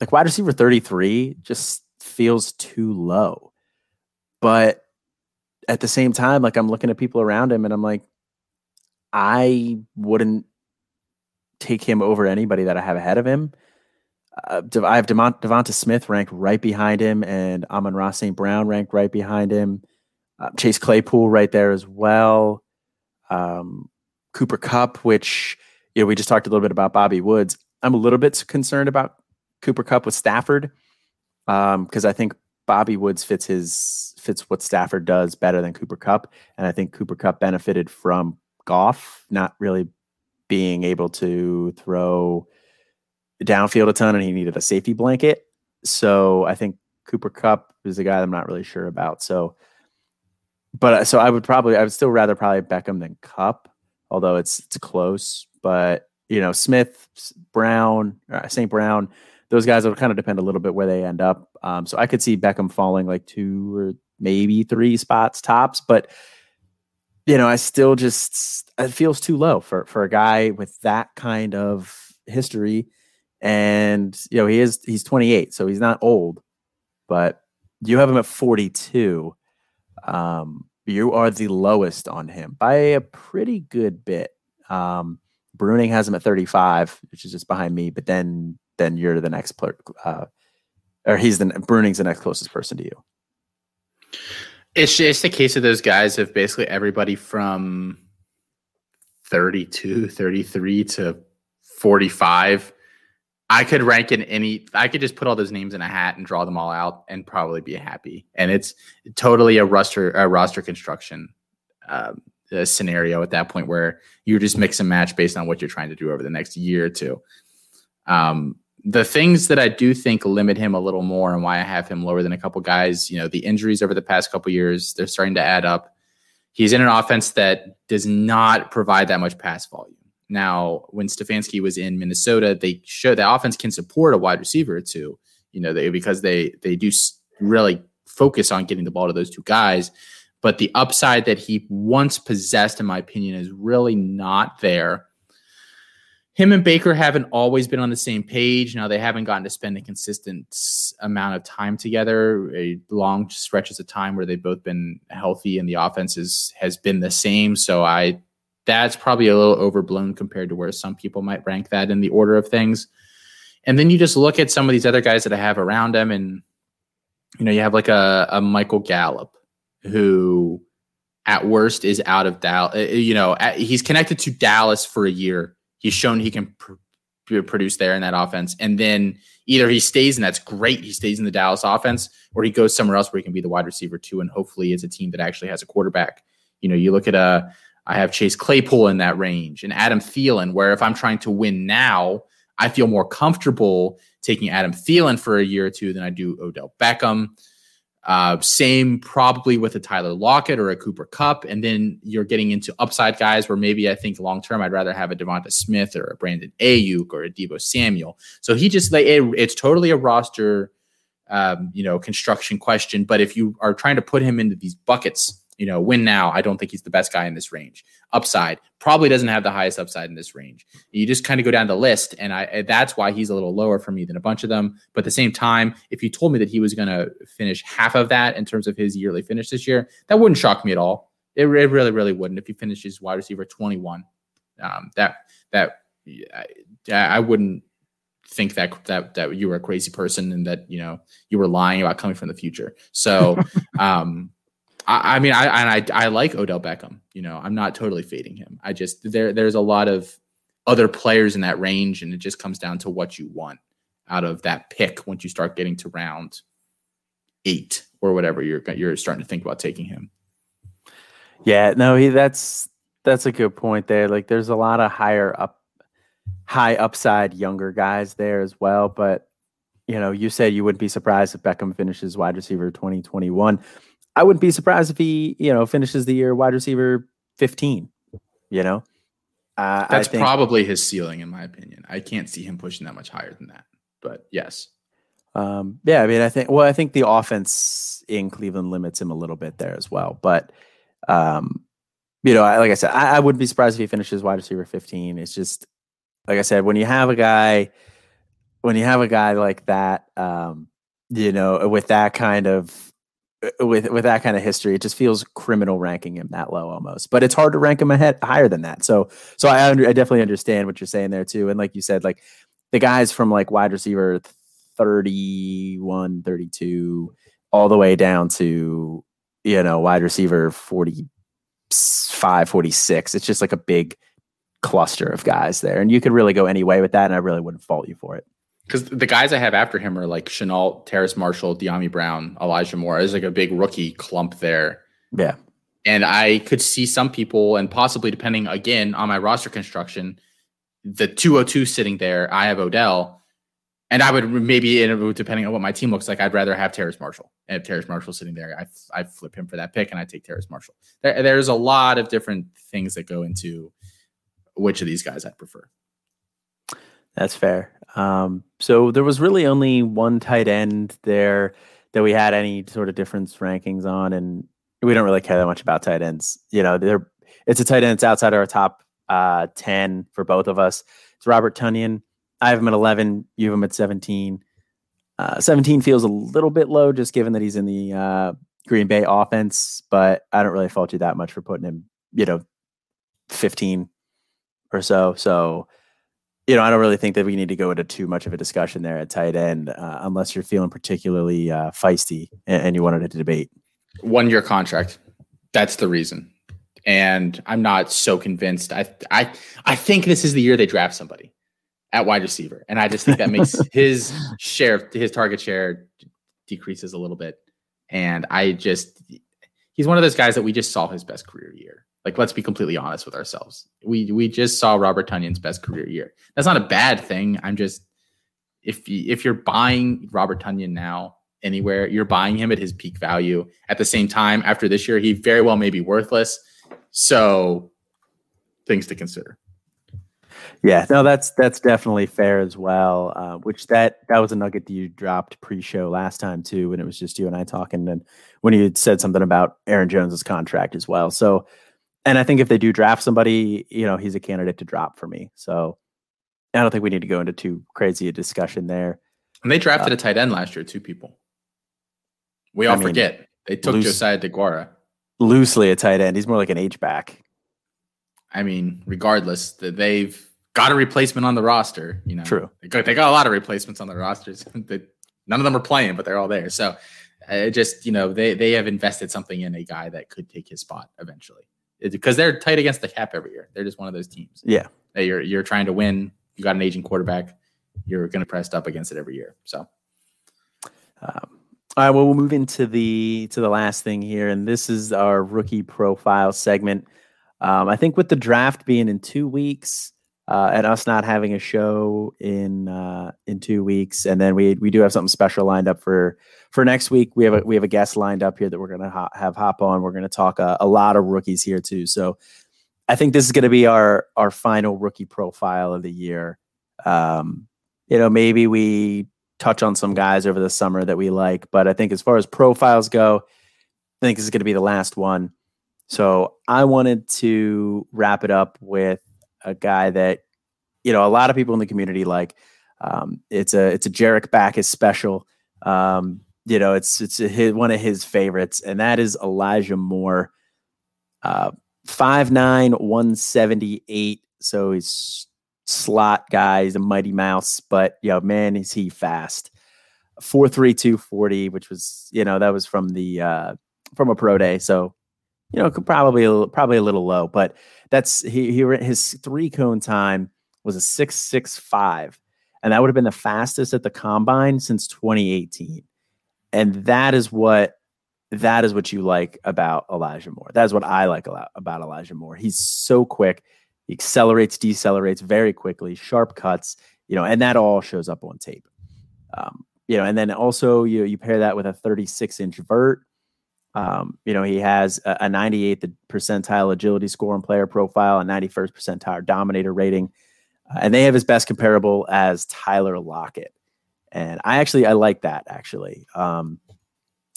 Speaker 1: like wide receiver 33 just feels too low. But at the same time, like I'm looking at people around him and I'm like, I wouldn't take him over anybody that I have ahead of him. Uh, I have Devont- DeVonta Smith ranked right behind him, and Amon-Ra St. Brown ranked right behind him. Uh, Chase Claypool right there as well. Um, Cooper Kupp, which you know we just talked a little bit about Bobby Woods. I'm a little bit concerned about Cooper Kupp with Stafford because um, I think Bobby Woods fits his fits what Stafford does better than Cooper Kupp. and I think Cooper Kupp benefited from Goff not really being able to throw downfield a ton and he needed a safety blanket. So I think Cooper Kupp is a guy I'm not really sure about. So but so I would probably I would still rather probably Beckham than Kupp, although it's it's close. But you know, Smith, Brown, uh, St. Brown, those guys will kind of depend a little bit where they end up. Um, so I could see Beckham falling like two or maybe three spots tops, but you know, I still just it feels too low for for a guy with that kind of history. And you know, he is he's 28, so he's not old, but you have him at 42. Um, you are the lowest on him by a pretty good bit. Um, Bruning has him at 35, which is just behind me, but then then you're the next player, uh, or he's the Bruning's the next closest person to you.
Speaker 2: It's just a case of those guys of basically everybody from 32, 33 to 45. I could rank in any, I could just put all those names in a hat and draw them all out and probably be happy. And it's totally a roster, a roster construction um, scenario at that point where you just mix and match based on what you're trying to do over the next year or two. Um, the things that I do think limit him a little more and why I have him lower than a couple guys, you know, the injuries over the past couple years, they're starting to add up. He's in an offense that does not provide that much pass volume. Now, when Stefanski was in Minnesota, they showed that offense can support a wide receiver or two, you know, they, because they they do really focus on getting the ball to those two guys. But the upside that he once possessed, in my opinion, is really not there him and Baker haven't always been on the same page. Now they haven't gotten to spend a consistent amount of time together, a long stretches of time where they've both been healthy and the offense is, has been the same. So I that's probably a little overblown compared to where some people might rank that in the order of things. And then you just look at some of these other guys that I have around them, and you know, you have like a, a Michael Gallup who at worst is out of Dallas. Uh, you know, he's connected to Dallas for a year He's shown he can pr- produce there in that offense. And then either he stays and that's great, he stays in the Dallas offense, or he goes somewhere else where he can be the wide receiver too. And hopefully it's a team that actually has a quarterback. You know, you look at a, uh, have Chase Claypool in that range and Adam Thielen, where if I'm trying to win now, I feel more comfortable taking Adam Thielen for a year or two than I do Odell Beckham. Uh, same probably with a Tyler Lockett or a Cooper Kupp. And then you're getting into upside guys where maybe I think long term I'd rather have a DeVonta Smith or a Brandon Aiyuk or a Deebo Samuel. So he just like it, it's totally a roster, um, you know, construction question. But if you are trying to put him into these buckets, you know, win now. I don't think he's the best guy in this range. Upside probably doesn't have the highest upside in this range. You just kind of go down the list, and I that's why he's a little lower for me than a bunch of them. But at the same time, if you told me that he was going to finish half of that in terms of his yearly finish this year, that wouldn't shock me at all. It, it really, really wouldn't. If he finishes wide receiver twenty one, um, that that I, I wouldn't think that that that you were a crazy person and that you know you were lying about coming from the future. So. [laughs] um I, I mean, I, I I like Odell Beckham. You know, I'm not totally fading him. I just there there's a lot of other players in that range, and it just comes down to what you want out of that pick once you start getting to round eight or whatever you're you're starting to think about taking him.
Speaker 1: Yeah, no, he that's that's a good point there. Like there's a lot of higher up high upside younger guys there as well, but you know, you said you wouldn't be surprised if Beckham finishes wide receiver 2021. I wouldn't be surprised if he, you know, finishes the year wide receiver 15, you know?
Speaker 2: Uh, That's think, probably his ceiling, in my opinion. I can't see him pushing that much higher than that, but yes.
Speaker 1: Um, yeah, I mean, I think, well, I think the offense in Cleveland limits him a little bit there as well. But, um, you know, like I said, I, I wouldn't be surprised if he finishes wide receiver 15. It's just, like I said, when you have a guy, when you have a guy like that, um, you know, with that kind of with with that kind of history, it just feels criminal ranking him that low almost. But it's hard to rank him ahead higher than that. So so I under, I definitely understand what you're saying there too. And like you said, like the guys from like wide receiver 31, 32, all the way down to you know wide receiver 45, 46. It's just like a big cluster of guys there, and you could really go any way with that, and I really wouldn't fault you for it
Speaker 2: because the guys I have after him are like Shenault, Terrace Marshall, Dyami Brown, Elijah Moore. There's like a big rookie clump there.
Speaker 1: Yeah.
Speaker 2: And I could see some people, and possibly depending again on my roster construction, the 202 sitting there, I have Odell. and I would maybe, depending on what my team looks like, I'd rather have Terrace Marshall. And if Terrace Marshall sitting there, I I flip him for that pick, and I take Terrace Marshall. There, there's a lot of different things that go into which of these guys I'd prefer.
Speaker 1: That's fair. Um, so there was really only one tight end there that we had any sort of difference rankings on, and we don't really care that much about tight ends. You know, they're it's a tight end that's outside our top uh, ten for both of us. It's Robert Tonyan. I have him at 11. You have him at 17. Uh, 17 feels a little bit low just given that he's in the uh, Green Bay offense, but I don't really fault you that much for putting him, you know, 15 or so. So, you know, I don't really think that we need to go into too much of a discussion there at tight end uh, unless you're feeling particularly uh, feisty and, and you wanted to debate.
Speaker 2: One year contract. That's the reason. And I'm not so convinced. I I I think this is the year they draft somebody at wide receiver. And I just think that makes [laughs] his share, his target share decreases a little bit. And I just, he's one of those guys that we just saw his best career year. Like, let's be completely honest with ourselves. We we just saw Robert Tonyan's best career year. That's not a bad thing. I'm just, if if you're buying Robert Tonyan now anywhere, you're buying him at his peak value. At the same time, after this year, he very well may be worthless. So, things to consider.
Speaker 1: Yeah, no, that's that's definitely fair as well. Uh, which that that was a nugget that you dropped pre-show last time too, when it was just you and I talking, and when you said something about Aaron Jones's contract as well. So, and I think if they do draft somebody, you know, he's a candidate to drop for me. So, I don't think we need to go into too crazy a discussion there.
Speaker 2: And they drafted uh, a tight end last year, two people. We all I mean, forget they took loose, Josiah Deguara.
Speaker 1: Loosely a tight end. He's more like an H back.
Speaker 2: I mean, regardless, that they've got a replacement on the roster. You know,
Speaker 1: true.
Speaker 2: They got, they got a lot of replacements on the rosters. [laughs] none of them are playing, but they're all there. So uh, just you know, they they have invested something in a guy that could take his spot eventually because they're tight against the cap every year. They're just one of those teams.
Speaker 1: Yeah,
Speaker 2: you're you're trying to win. You got an aging quarterback. You're going to press up against it every year. So.
Speaker 1: Um, all right, well, we'll move into the to the last thing here, and this is our rookie profile segment. Um, I think with the draft being in two weeks, uh, and us not having a show in uh, in two weeks, and then we we do have something special lined up for for next week. We have a we have a guest lined up here that we're gonna ho- have hop on. We're gonna talk a, a lot of rookies here too. So I think this is gonna be our our final rookie profile of the year. Um, you know, maybe we touch on some guys over the summer that we like, but I think as far as profiles go, I think this is gonna be the last one. So I wanted to wrap it up with a guy that you know a lot of people in the community like. Um, it's a it's a Jarek Backus special. Um, you know, it's it's his, one of his favorites, and that is Elijah Moore. Uh, 5'9", 178. So he's slot guy. He's a mighty mouse, but you know, man, is he fast. Four three two forty, which was, you know, that was from the uh from a pro day. So, you know, probably probably a little low, but that's he, he his three cone time was a six six five, and that would have been the fastest at the combine since 2018. And that is what that is what you like about Elijah Moore. That is what I like about Elijah Moore. He's so quick. He accelerates, decelerates very quickly, sharp cuts, you know, and that all shows up on tape. Um, you know, and then also you you pair that with a 36 inch vert um, you know, he has a, a 98th percentile agility score and player profile, a 91st percentile dominator rating, uh, and they have his best comparable as Tyler Lockett. And I actually I like that actually. Um,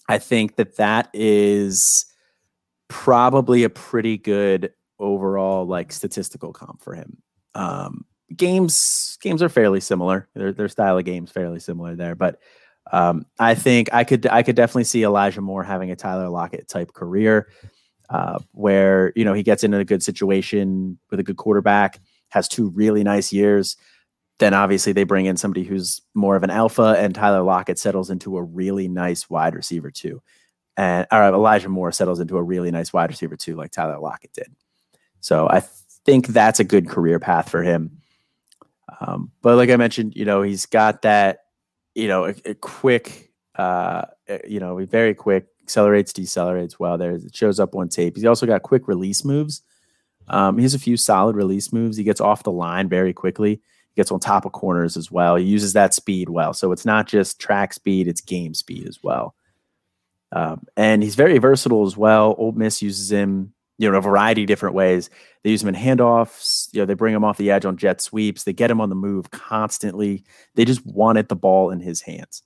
Speaker 1: I think that that is probably a pretty good overall like statistical comp for him. Um, games games are fairly similar. Their their style of games fairly similar there, but um, I think I could I could definitely see Elijah Moore having a Tyler Lockett type career, uh, where you know he gets into a good situation with a good quarterback, has two really nice years. Then obviously they bring in somebody who's more of an alpha, and Tyler Lockett settles into a really nice wide receiver too, and or Elijah Moore settles into a really nice wide receiver too, like Tyler Lockett did. So I think that's a good career path for him. Um, but like I mentioned, you know, he's got that you know, a, a quick, uh, you know, very quick, accelerates, decelerates well there. It shows up on tape. He's also got quick release moves. Um, he has a few solid release moves. He gets off the line very quickly. Gets on top of corners as well. He uses that speed well. So it's not just track speed, it's game speed as well. Um, and he's very versatile as well. Ole Miss uses him, you know, in a variety of different ways. They use him in handoffs. You know, they bring him off the edge on jet sweeps. They get him on the move constantly. They just wanted the ball in his hands.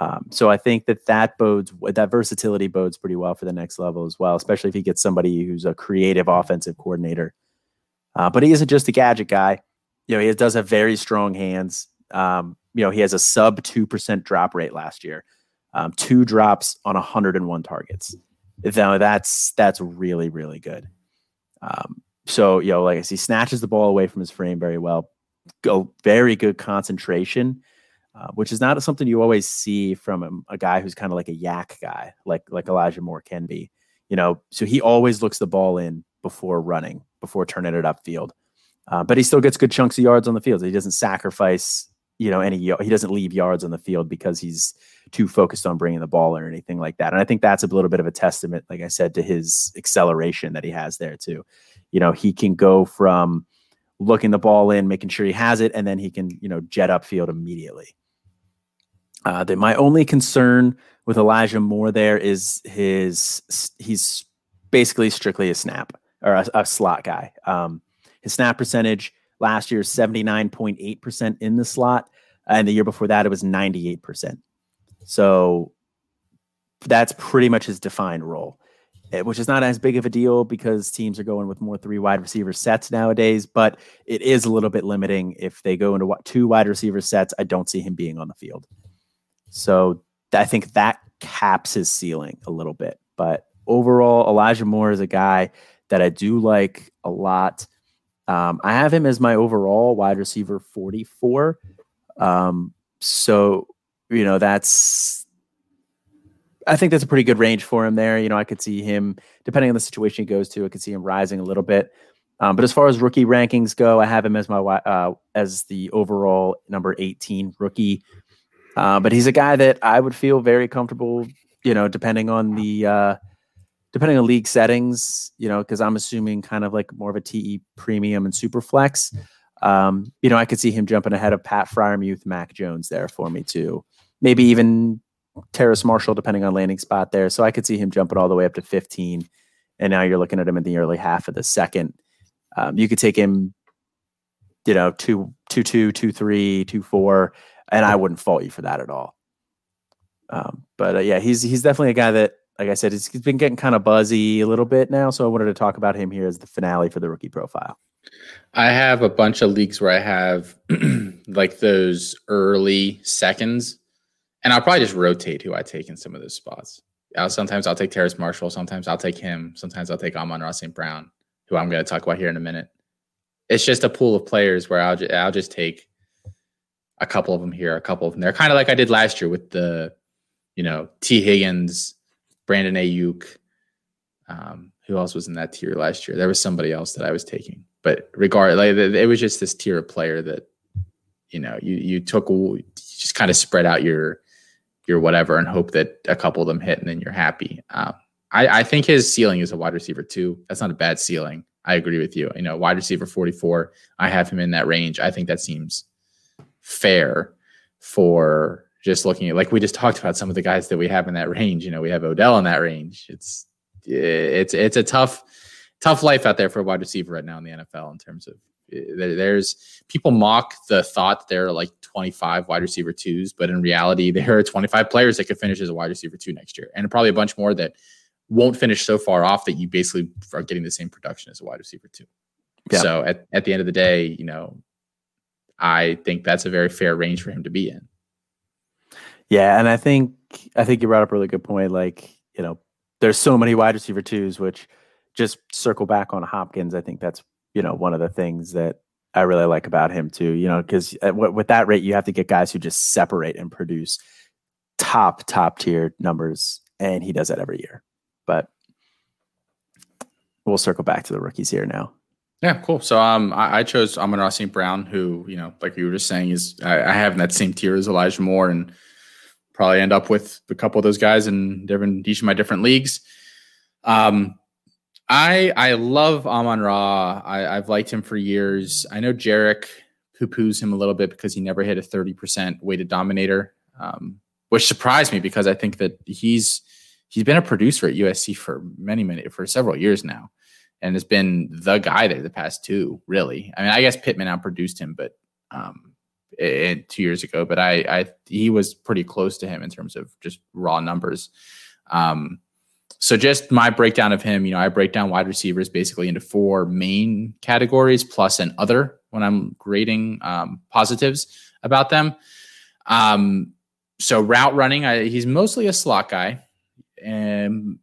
Speaker 1: Um, so I think that that bodes that versatility bodes pretty well for the next level as well, especially if he gets somebody who's a creative offensive coordinator. Uh, but he isn't just a gadget guy. You know, he does have very strong hands. Um, you know, he has a sub two percent drop rate last year, um, two drops on 101 targets. Now that's that's really really good. Um, so you know, like I see, snatches the ball away from his frame very well. Go very good concentration uh, which is not something you always see from a, a guy who's kind of like a YAC guy, like like Elijah Moore can be. You know, so he always looks the ball in before running, before turning it upfield. Uh, but he still gets good chunks of yards on the field. He doesn't sacrifice, you know, any. He doesn't leave yards on the field because he's too focused on bringing the ball or anything like that. And I think that's a little bit of a testament, like I said, to his acceleration that he has there too. You know, he can go from looking the ball in, making sure he has it, and then he can, you know, jet upfield immediately. Uh, that my only concern with Elijah Moore there is his he's basically strictly a snap or a, a slot guy. Um, his snap percentage last year is 79.8% in the slot, and the year before that it was 98%. So that's pretty much his defined role, eh, which is not as big of a deal because teams are going with more three wide receiver sets nowadays, but it is a little bit limiting if they go into two wide receiver sets. I don't see him being on the field. So I think that caps his ceiling a little bit. But overall, Elijah Moore is a guy that I do like a lot. Um, I have him as my overall wide receiver 44. Um, so, you know, that's, I think that's a pretty good range for him there. You know, I could see him, depending on the situation he goes to, I could see him rising a little bit. Um, but as far as rookie rankings go, I have him as my uh, as the overall number 18 rookie. Uh, but he's a guy that I would feel very comfortable, you know, depending on the uh, depending on league settings, you know, because I'm assuming kind of like more of a TE premium and super flex. Um, you know, I could see him jumping ahead of Pat Freiermuth, Mac Jones there for me too. Maybe even Terrace Marshall, depending on landing spot there. So I could see him jumping all the way up to 15. And now you're looking at him in the early half of the second. Um, you could take him, you know, two, two, two, two, three, two, four and I wouldn't fault you for that at all. Um, but uh, yeah, he's he's definitely a guy that, like I said, he's, he's been getting kind of buzzy a little bit now. So I wanted to talk about him here as the finale for the rookie profile.
Speaker 2: I have a bunch of leagues where I have [clears throat] like those early seconds, and I'll probably just rotate who I take in some of those spots. I'll, sometimes I'll take Terrace Marshall, sometimes I'll take him, sometimes I'll take Amon-Ra St. Brown, who I'm going to talk about here in a minute. It's just a pool of players where I'll, ju- I'll just take a couple of them here, a couple of them there, kind of like I did last year with the, you know, Tee Higgins, Brandon Aiyuk. Um, who else was in that tier last year? There was somebody else that I was taking, but regard like it was just this tier of player that, you know, you you took you just kind of spread out your your whatever and hope that a couple of them hit and then you're happy. Um, I, I think his ceiling is a wide receiver too. That's not a bad ceiling. I agree with you. You know, wide receiver 44. I have him in that range. I think that seems fair for just looking at like we just talked about some of the guys that we have in that range. You know, we have Odell in that range. It's eh, it's it's a tough tough life out there for a wide receiver right now in the NFL in terms of eh, there's people mock the thought that there are like 25 wide receiver twos, but in reality, [laughs] there are 25 players that could finish as a wide receiver two next year, and probably a bunch more that won't finish so far off that you basically are getting the same production as a wide receiver two. Yeah. So at, at the end of the day, you know, I think that's a very fair range for him to be in.
Speaker 1: Yeah, and I think I think you brought up a really good point. Like, you know, there's so many wide receiver twos, which just circle back on Hopkins. I think that's you know one of the things that I really like about him too. You know, because with that rate, you have to get guys who just separate and produce top top tier numbers, and he does that every year. But we'll circle back to the rookies here now.
Speaker 2: Yeah, cool. So um, I, I chose Amon-Ra St. Brown, who you know, like you were just saying, is I, I, have in that same tier as Elijah Moore, and probably end up with a couple of those guys in different each of my different leagues. Um, I I love Amon Ra. I, have liked him for years. I know Jarek poo poos him a little bit because he never hit a 30% weighted dominator, um, which surprised me because I think that he's he's been a producer at USC for many, many for several years now, and has been the guy there the past two. Really, I mean, I guess Pittman outproduced him, but um, it, two years ago, but I, I he was pretty close to him in terms of just raw numbers. Um, so just my breakdown of him, you know, I break down wide receivers basically into four main categories plus an other when I'm grading um, positives about them. Um, so route running, I, he's mostly a slot guy, and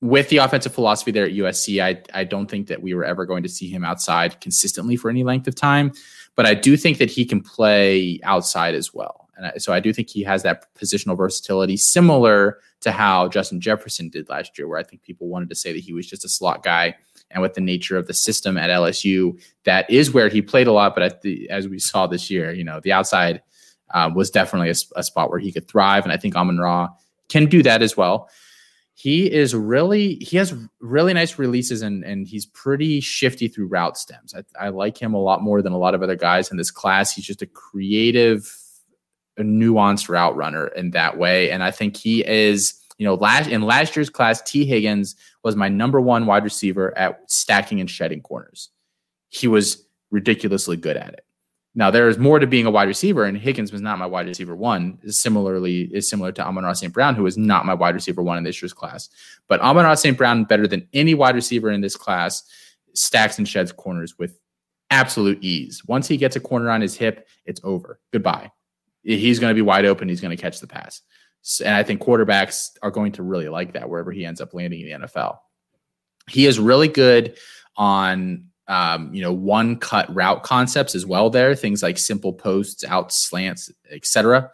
Speaker 2: with the offensive philosophy there at USC, I I don't think that we were ever going to see him outside consistently for any length of time. But I do think that he can play outside as well. And so I do think he has that positional versatility, similar to how Justin Jefferson did last year, where I think people wanted to say that he was just a slot guy. And with the nature of the system at LSU, that is where he played a lot. But the, as we saw this year, you know, the outside uh, was definitely a, a, spot where he could thrive. And I think Amon Ra can do that as well he is really he has really nice releases and and he's pretty shifty through route stems. I, I, like him a lot more than a lot of other guys in this class. He's just a creative, a nuanced route runner in that way, and I think he is. You know, last in last year's class, Tee Higgins was my number one wide receiver at stacking and shedding corners. He was ridiculously good at it. Now there is more to being a wide receiver, and Higgins was not my wide receiver one. Similarly, is similar to Amon-Ra St. Brown, who is not my wide receiver one in this year's class. But Amon-Ra St. Brown, better than any wide receiver in this class, stacks and sheds corners with absolute ease. Once he gets a corner on his hip, it's over. Goodbye. He's going to be wide open. He's going to catch the pass. And I think quarterbacks are going to really like that wherever he ends up landing in the NFL. He is really good on um, you know, one cut route concepts as well. There, things like simple posts, out slants, etc.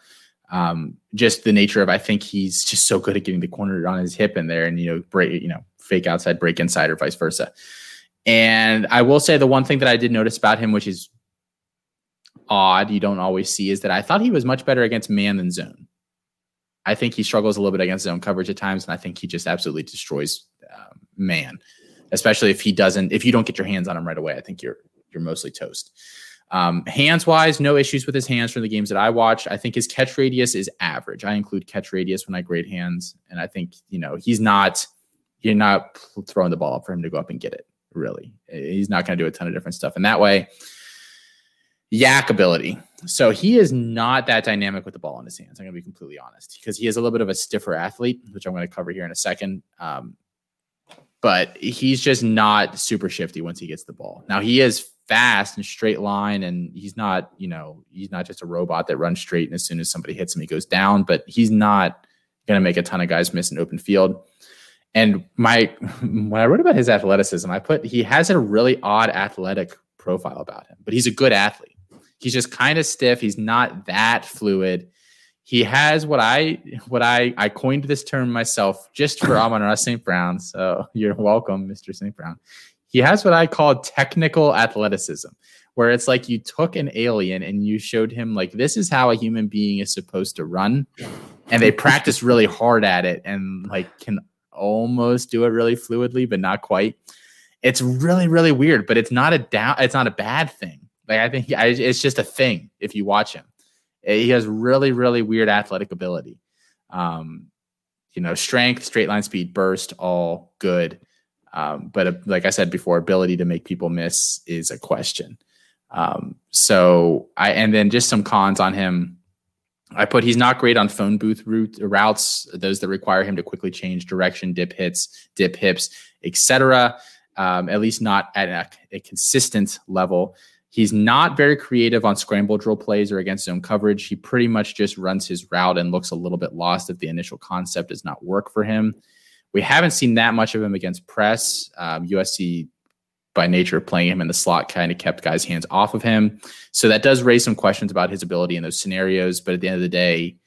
Speaker 2: Um, just the nature of I think he's [laughs] just so good at getting the corner on his hip in there, and you know, break, you know, fake outside, break inside, or vice versa. And I will say the one thing that I did notice about him, which is odd, you don't always see, is that I thought he was much better against man than zone. I think he struggles a little bit against zone coverage at times, and I think he just absolutely destroys um, man especially if he doesn't, if you don't get your hands on him right away, I think you're you're mostly toast. Um, hands wise, no issues with his hands from the games that I watched. I think his catch radius is average. I include catch radius when I grade hands, and I think you know he's not you're not throwing the ball up for him to go up and get it. Really, he's not going to do a ton of different stuff. And that way, YAC ability. So he is not that dynamic with the ball in his hands. I'm going to be completely honest because he is a little bit of a stiffer athlete, which I'm going to cover here in a second. Um, but he's just not super shifty once he gets the ball. Now he is fast and straight line, and he's not, you know, he's not just a robot that runs straight and as soon as somebody hits him, he goes down. But he's not going to make a ton of guys miss an open field. And my [laughs] when I wrote about his athleticism, I put he has a really odd athletic profile about him, but he's a good athlete. He's just kind of stiff. He's not that fluid he has what I what I I coined this term myself just for [coughs] Amon-Ra St. Brown. So you're welcome, Mr. St. Brown. He has what I call technical athleticism, where it's like you took an alien and you showed him like this is how a human being is supposed to run, and they practice [laughs] really hard at it and like can almost do it really fluidly, but not quite. It's really really weird, but it's not a down. It's not a bad thing. Like I think it's just a thing if you watch him. He has really, really weird athletic ability. Um, you know, strength, straight line speed, burst, all good. Um, but uh, like I said before, ability to make people miss is a question. Um, so I and then just some cons on him. I put he's not great on phone booth route routes, those that require him to quickly change direction, dip hits, dip hips, etc. Um, at least not at a, a consistent level. He's not very creative on scramble drill plays or against zone coverage. He pretty much just runs his route and looks a little bit lost if the initial concept does not work for him. We haven't seen that much of him against press. Um, USC, by nature of playing him in the slot, kind of kept guys' hands off of him. So that does raise some questions about his ability in those scenarios. But at the end of the day,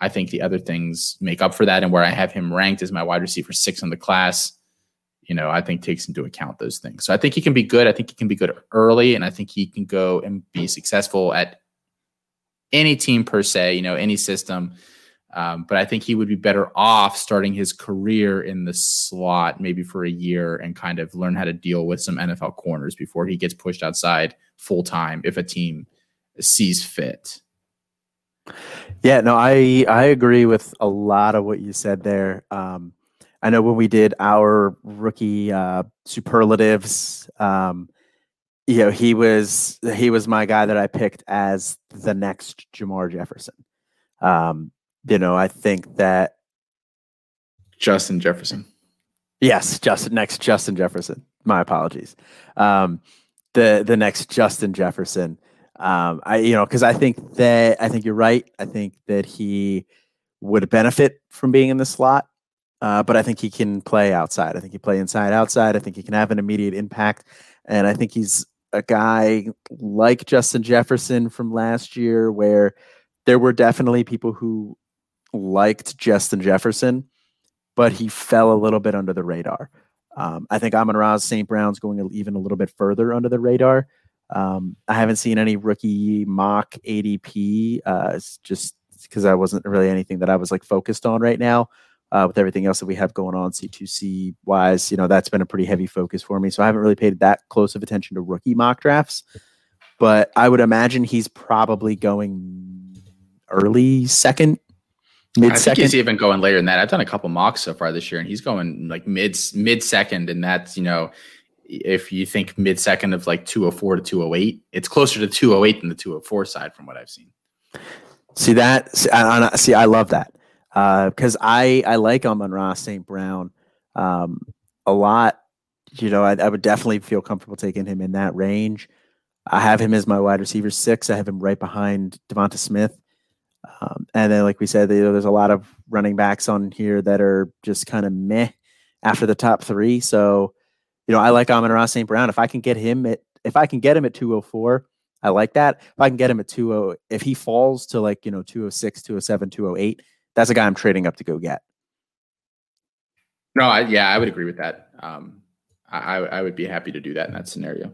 Speaker 2: I think the other things make up for that. And where I have him ranked as my wide receiver six in the class, you know, I think takes into account those things. So I think he can be good. I think he can be good early, and I think he can go and be successful at any team per se, you know, any system. Um, but I think he would be better off starting his career in the slot maybe for a year and kind of learn how to deal with some NFL corners before he gets pushed outside full time if a team sees fit.
Speaker 1: Yeah, no, I I agree with a lot of what you said there. Um, I know when we did our rookie uh, superlatives, um, you know, he was he was my guy that I picked as the next Jamar Jefferson. Um, you know, I think that
Speaker 2: Justin Jefferson.
Speaker 1: Yes, Justin next Justin Jefferson. My apologies. Um, the the next Justin Jefferson. Um, I you know because I think that I think you're right. I think that he would benefit from being in the slot, uh, but I think he can play outside. I think he play inside, outside. I think he can have an immediate impact, and I think he's a guy like Justin Jefferson from last year, where there were definitely people who liked Justin Jefferson, but he fell a little bit under the radar. Um, I think Amon-Ra St. Brown's going even a little bit further under the radar. Um, I haven't seen any rookie mock ADP, uh, just because I wasn't really anything that I was like focused on right now. Uh, with everything else that we have going on C2C wise, you know, that's been a pretty heavy focus for me. So I haven't really paid that close of attention to rookie mock drafts, but I would imagine he's probably going early second,
Speaker 2: mid second. I think he's even going later than that. I've done a couple mocks so far this year, and he's going like mid mid second, and that's you know if you think mid second of like 204 to 208, it's closer to 208 than the 204 side from what I've seen.
Speaker 1: See that? See, I, see, I love that because uh, I I like Amon-Ra St. Brown um, a lot. You know, I, I, would definitely feel comfortable taking him in that range. I have him as my wide receiver six. I have him right behind DeVonta Smith. Um, and then, like we said, you know, there's a lot of running backs on here that are just kind of meh after the top three. So you know, I like Amon-Ra St. Brown. If I can get him at if I can get him at 204, I like that. If I can get him at 20 if he falls to like, you know, 206, 207, 208, that's a guy I'm trading up to go get.
Speaker 2: No, I, yeah, I would agree with that. Um, I, I would be happy to do that in that scenario.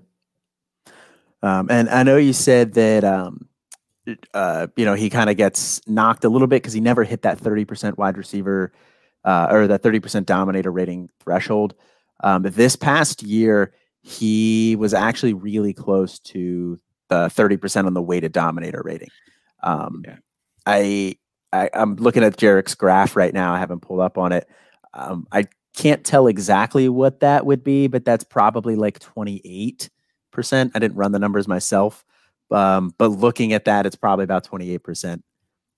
Speaker 1: Um, and I know you said that, um, uh, you know, he kind of gets knocked a little bit because he never hit that 30% wide receiver uh, or that 30% dominator rating threshold. Um, this past year, he was actually really close to the 30% on the weighted dominator rating. Um, yeah. I, I am looking at Jarek's graph right now. I haven't pulled up on it. Um, I can't tell exactly what that would be, but that's probably like 28%. I didn't run the numbers myself. Um, but looking at that, it's probably about 28%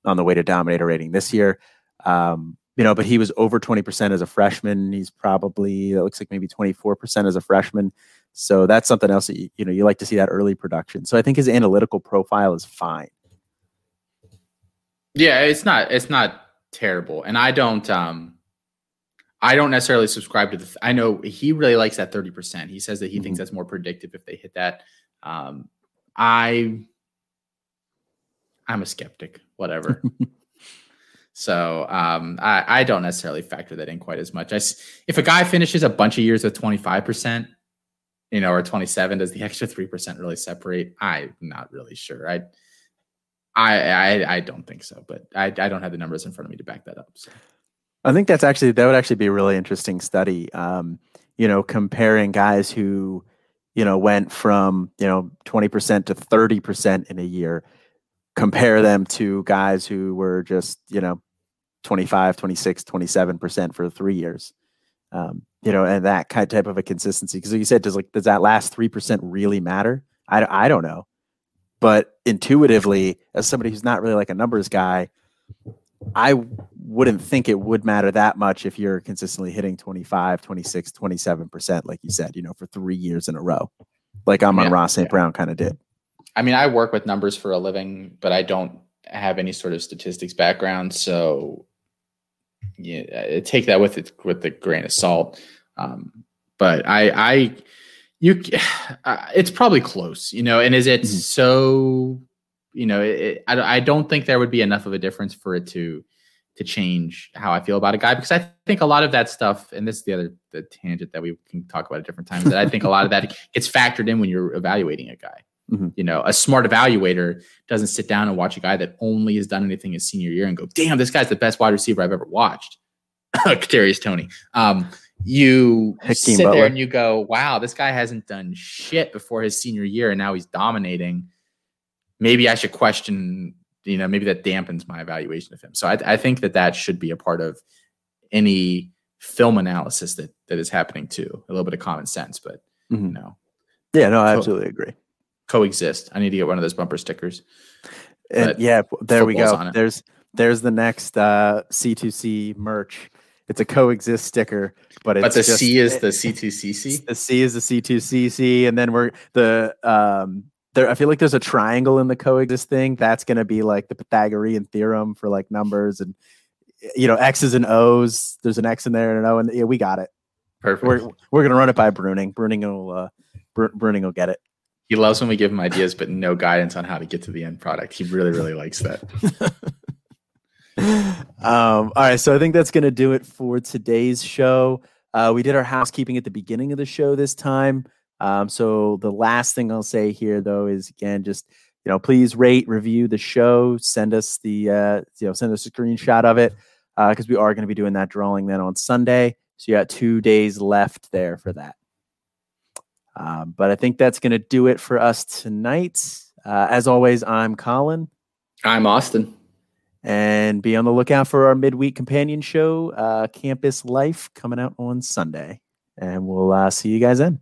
Speaker 1: on the weighted dominator rating this year. Um, you know, but he was over 20% as a freshman. He's probably, it looks like maybe 24% as a freshman. So that's something else that you, you know, you like to see that early production. So I think his analytical profile is fine.
Speaker 2: Yeah, it's not, it's not terrible. And I don't, um, I don't necessarily subscribe to the, th- I know he really likes that 30%. He says that he mm-hmm. thinks that's more predictive if they hit that. Um, I, I'm a skeptic, whatever. [laughs] So um, I, I don't necessarily factor that in quite as much. I, if a guy finishes a bunch of years with 25%, you know, or 27, does the [laughs] extra 3% really separate? I'm not really sure. I, I, I, I don't think so, but I, I don't have the numbers in front of me to back that up. So.
Speaker 1: I think that's actually, that would actually be a really interesting study. Um, you know, comparing guys who, you know, went from, you know, 20% to 30% in a year compare them to guys who were just, you know, 25, 26, 27% for three years. Um, you know, and that kind of type of a consistency. Because you said, does like does that last three percent really matter? I I don't know, but intuitively, as somebody who's not really like a numbers guy, I wouldn't think it would matter that much if you're consistently hitting 25, 26, 27%, like you said, you know, for three years in a row, like I'm yeah, on Ross St. Yeah. Brown kind of did.
Speaker 2: I mean, I work with numbers for a living, but I don't have any sort of statistics background. So yeah, take that with it with a grain of salt. Um, but I, I, you, [sighs] uh, it's probably close, you know. And is it mm-hmm. so? You know, it, I, I don't think there would be enough of a difference for it to to change how I feel about a guy because I think a lot of that stuff, and this is the other the tangent that we can talk about at different times. that I think a lot of that [laughs] gets factored in when you're evaluating a guy. Mm-hmm. You know, a smart evaluator doesn't sit down and watch a guy that only has done anything his senior year and go, "Damn, this guy's the best wide receiver I've ever watched." [laughs] Kadarius Toney. Um, you Hakeem sit Butler. there and you go, "Wow, this guy hasn't done shit before his senior year, and now he's dominating." maybe I should question. You know, maybe that dampens my evaluation of him. So I, I think that that should be a part of any film analysis that that is happening too. A little bit of common sense, but mm-hmm. you know,
Speaker 1: yeah, no, I absolutely agree.
Speaker 2: Coexist. I need to get one of those bumper stickers.
Speaker 1: And yeah, there we go. There's there's the next uh, C2C merch. It's a coexist sticker, but it's
Speaker 2: but the
Speaker 1: just,
Speaker 2: C is the C2CC.
Speaker 1: The C is the C2CC, and then we're the um there. I feel like there's a triangle in the coexist thing. That's going to be like the Pythagorean theorem for like numbers and you know X's and O's. There's an X in there and an O, and yeah, we got it.
Speaker 2: Perfect.
Speaker 1: We're we're gonna run it by Bruning. Bruning will uh, Br- Bruning will get it.
Speaker 2: He loves when we give him ideas, but no guidance on how to get to the end product. He really really likes that. [laughs]
Speaker 1: um, all right, so I think that's going to do it for today's show. Uh, we did our housekeeping at the beginning of the show this time. Um, so the last thing I'll say here, though, is again, just you know, please rate, review the show, send us the uh, you know, send us a screenshot of it because uh, we are going to be doing that drawing then on Sunday. So you got two days left there for that. Um, but I think that's going to do it for us tonight. Uh, as always, I'm Colin.
Speaker 2: I'm Austin.
Speaker 1: And be on the lookout for our midweek companion show, uh, Campus Life, coming out on Sunday. And we'll uh, see you guys then.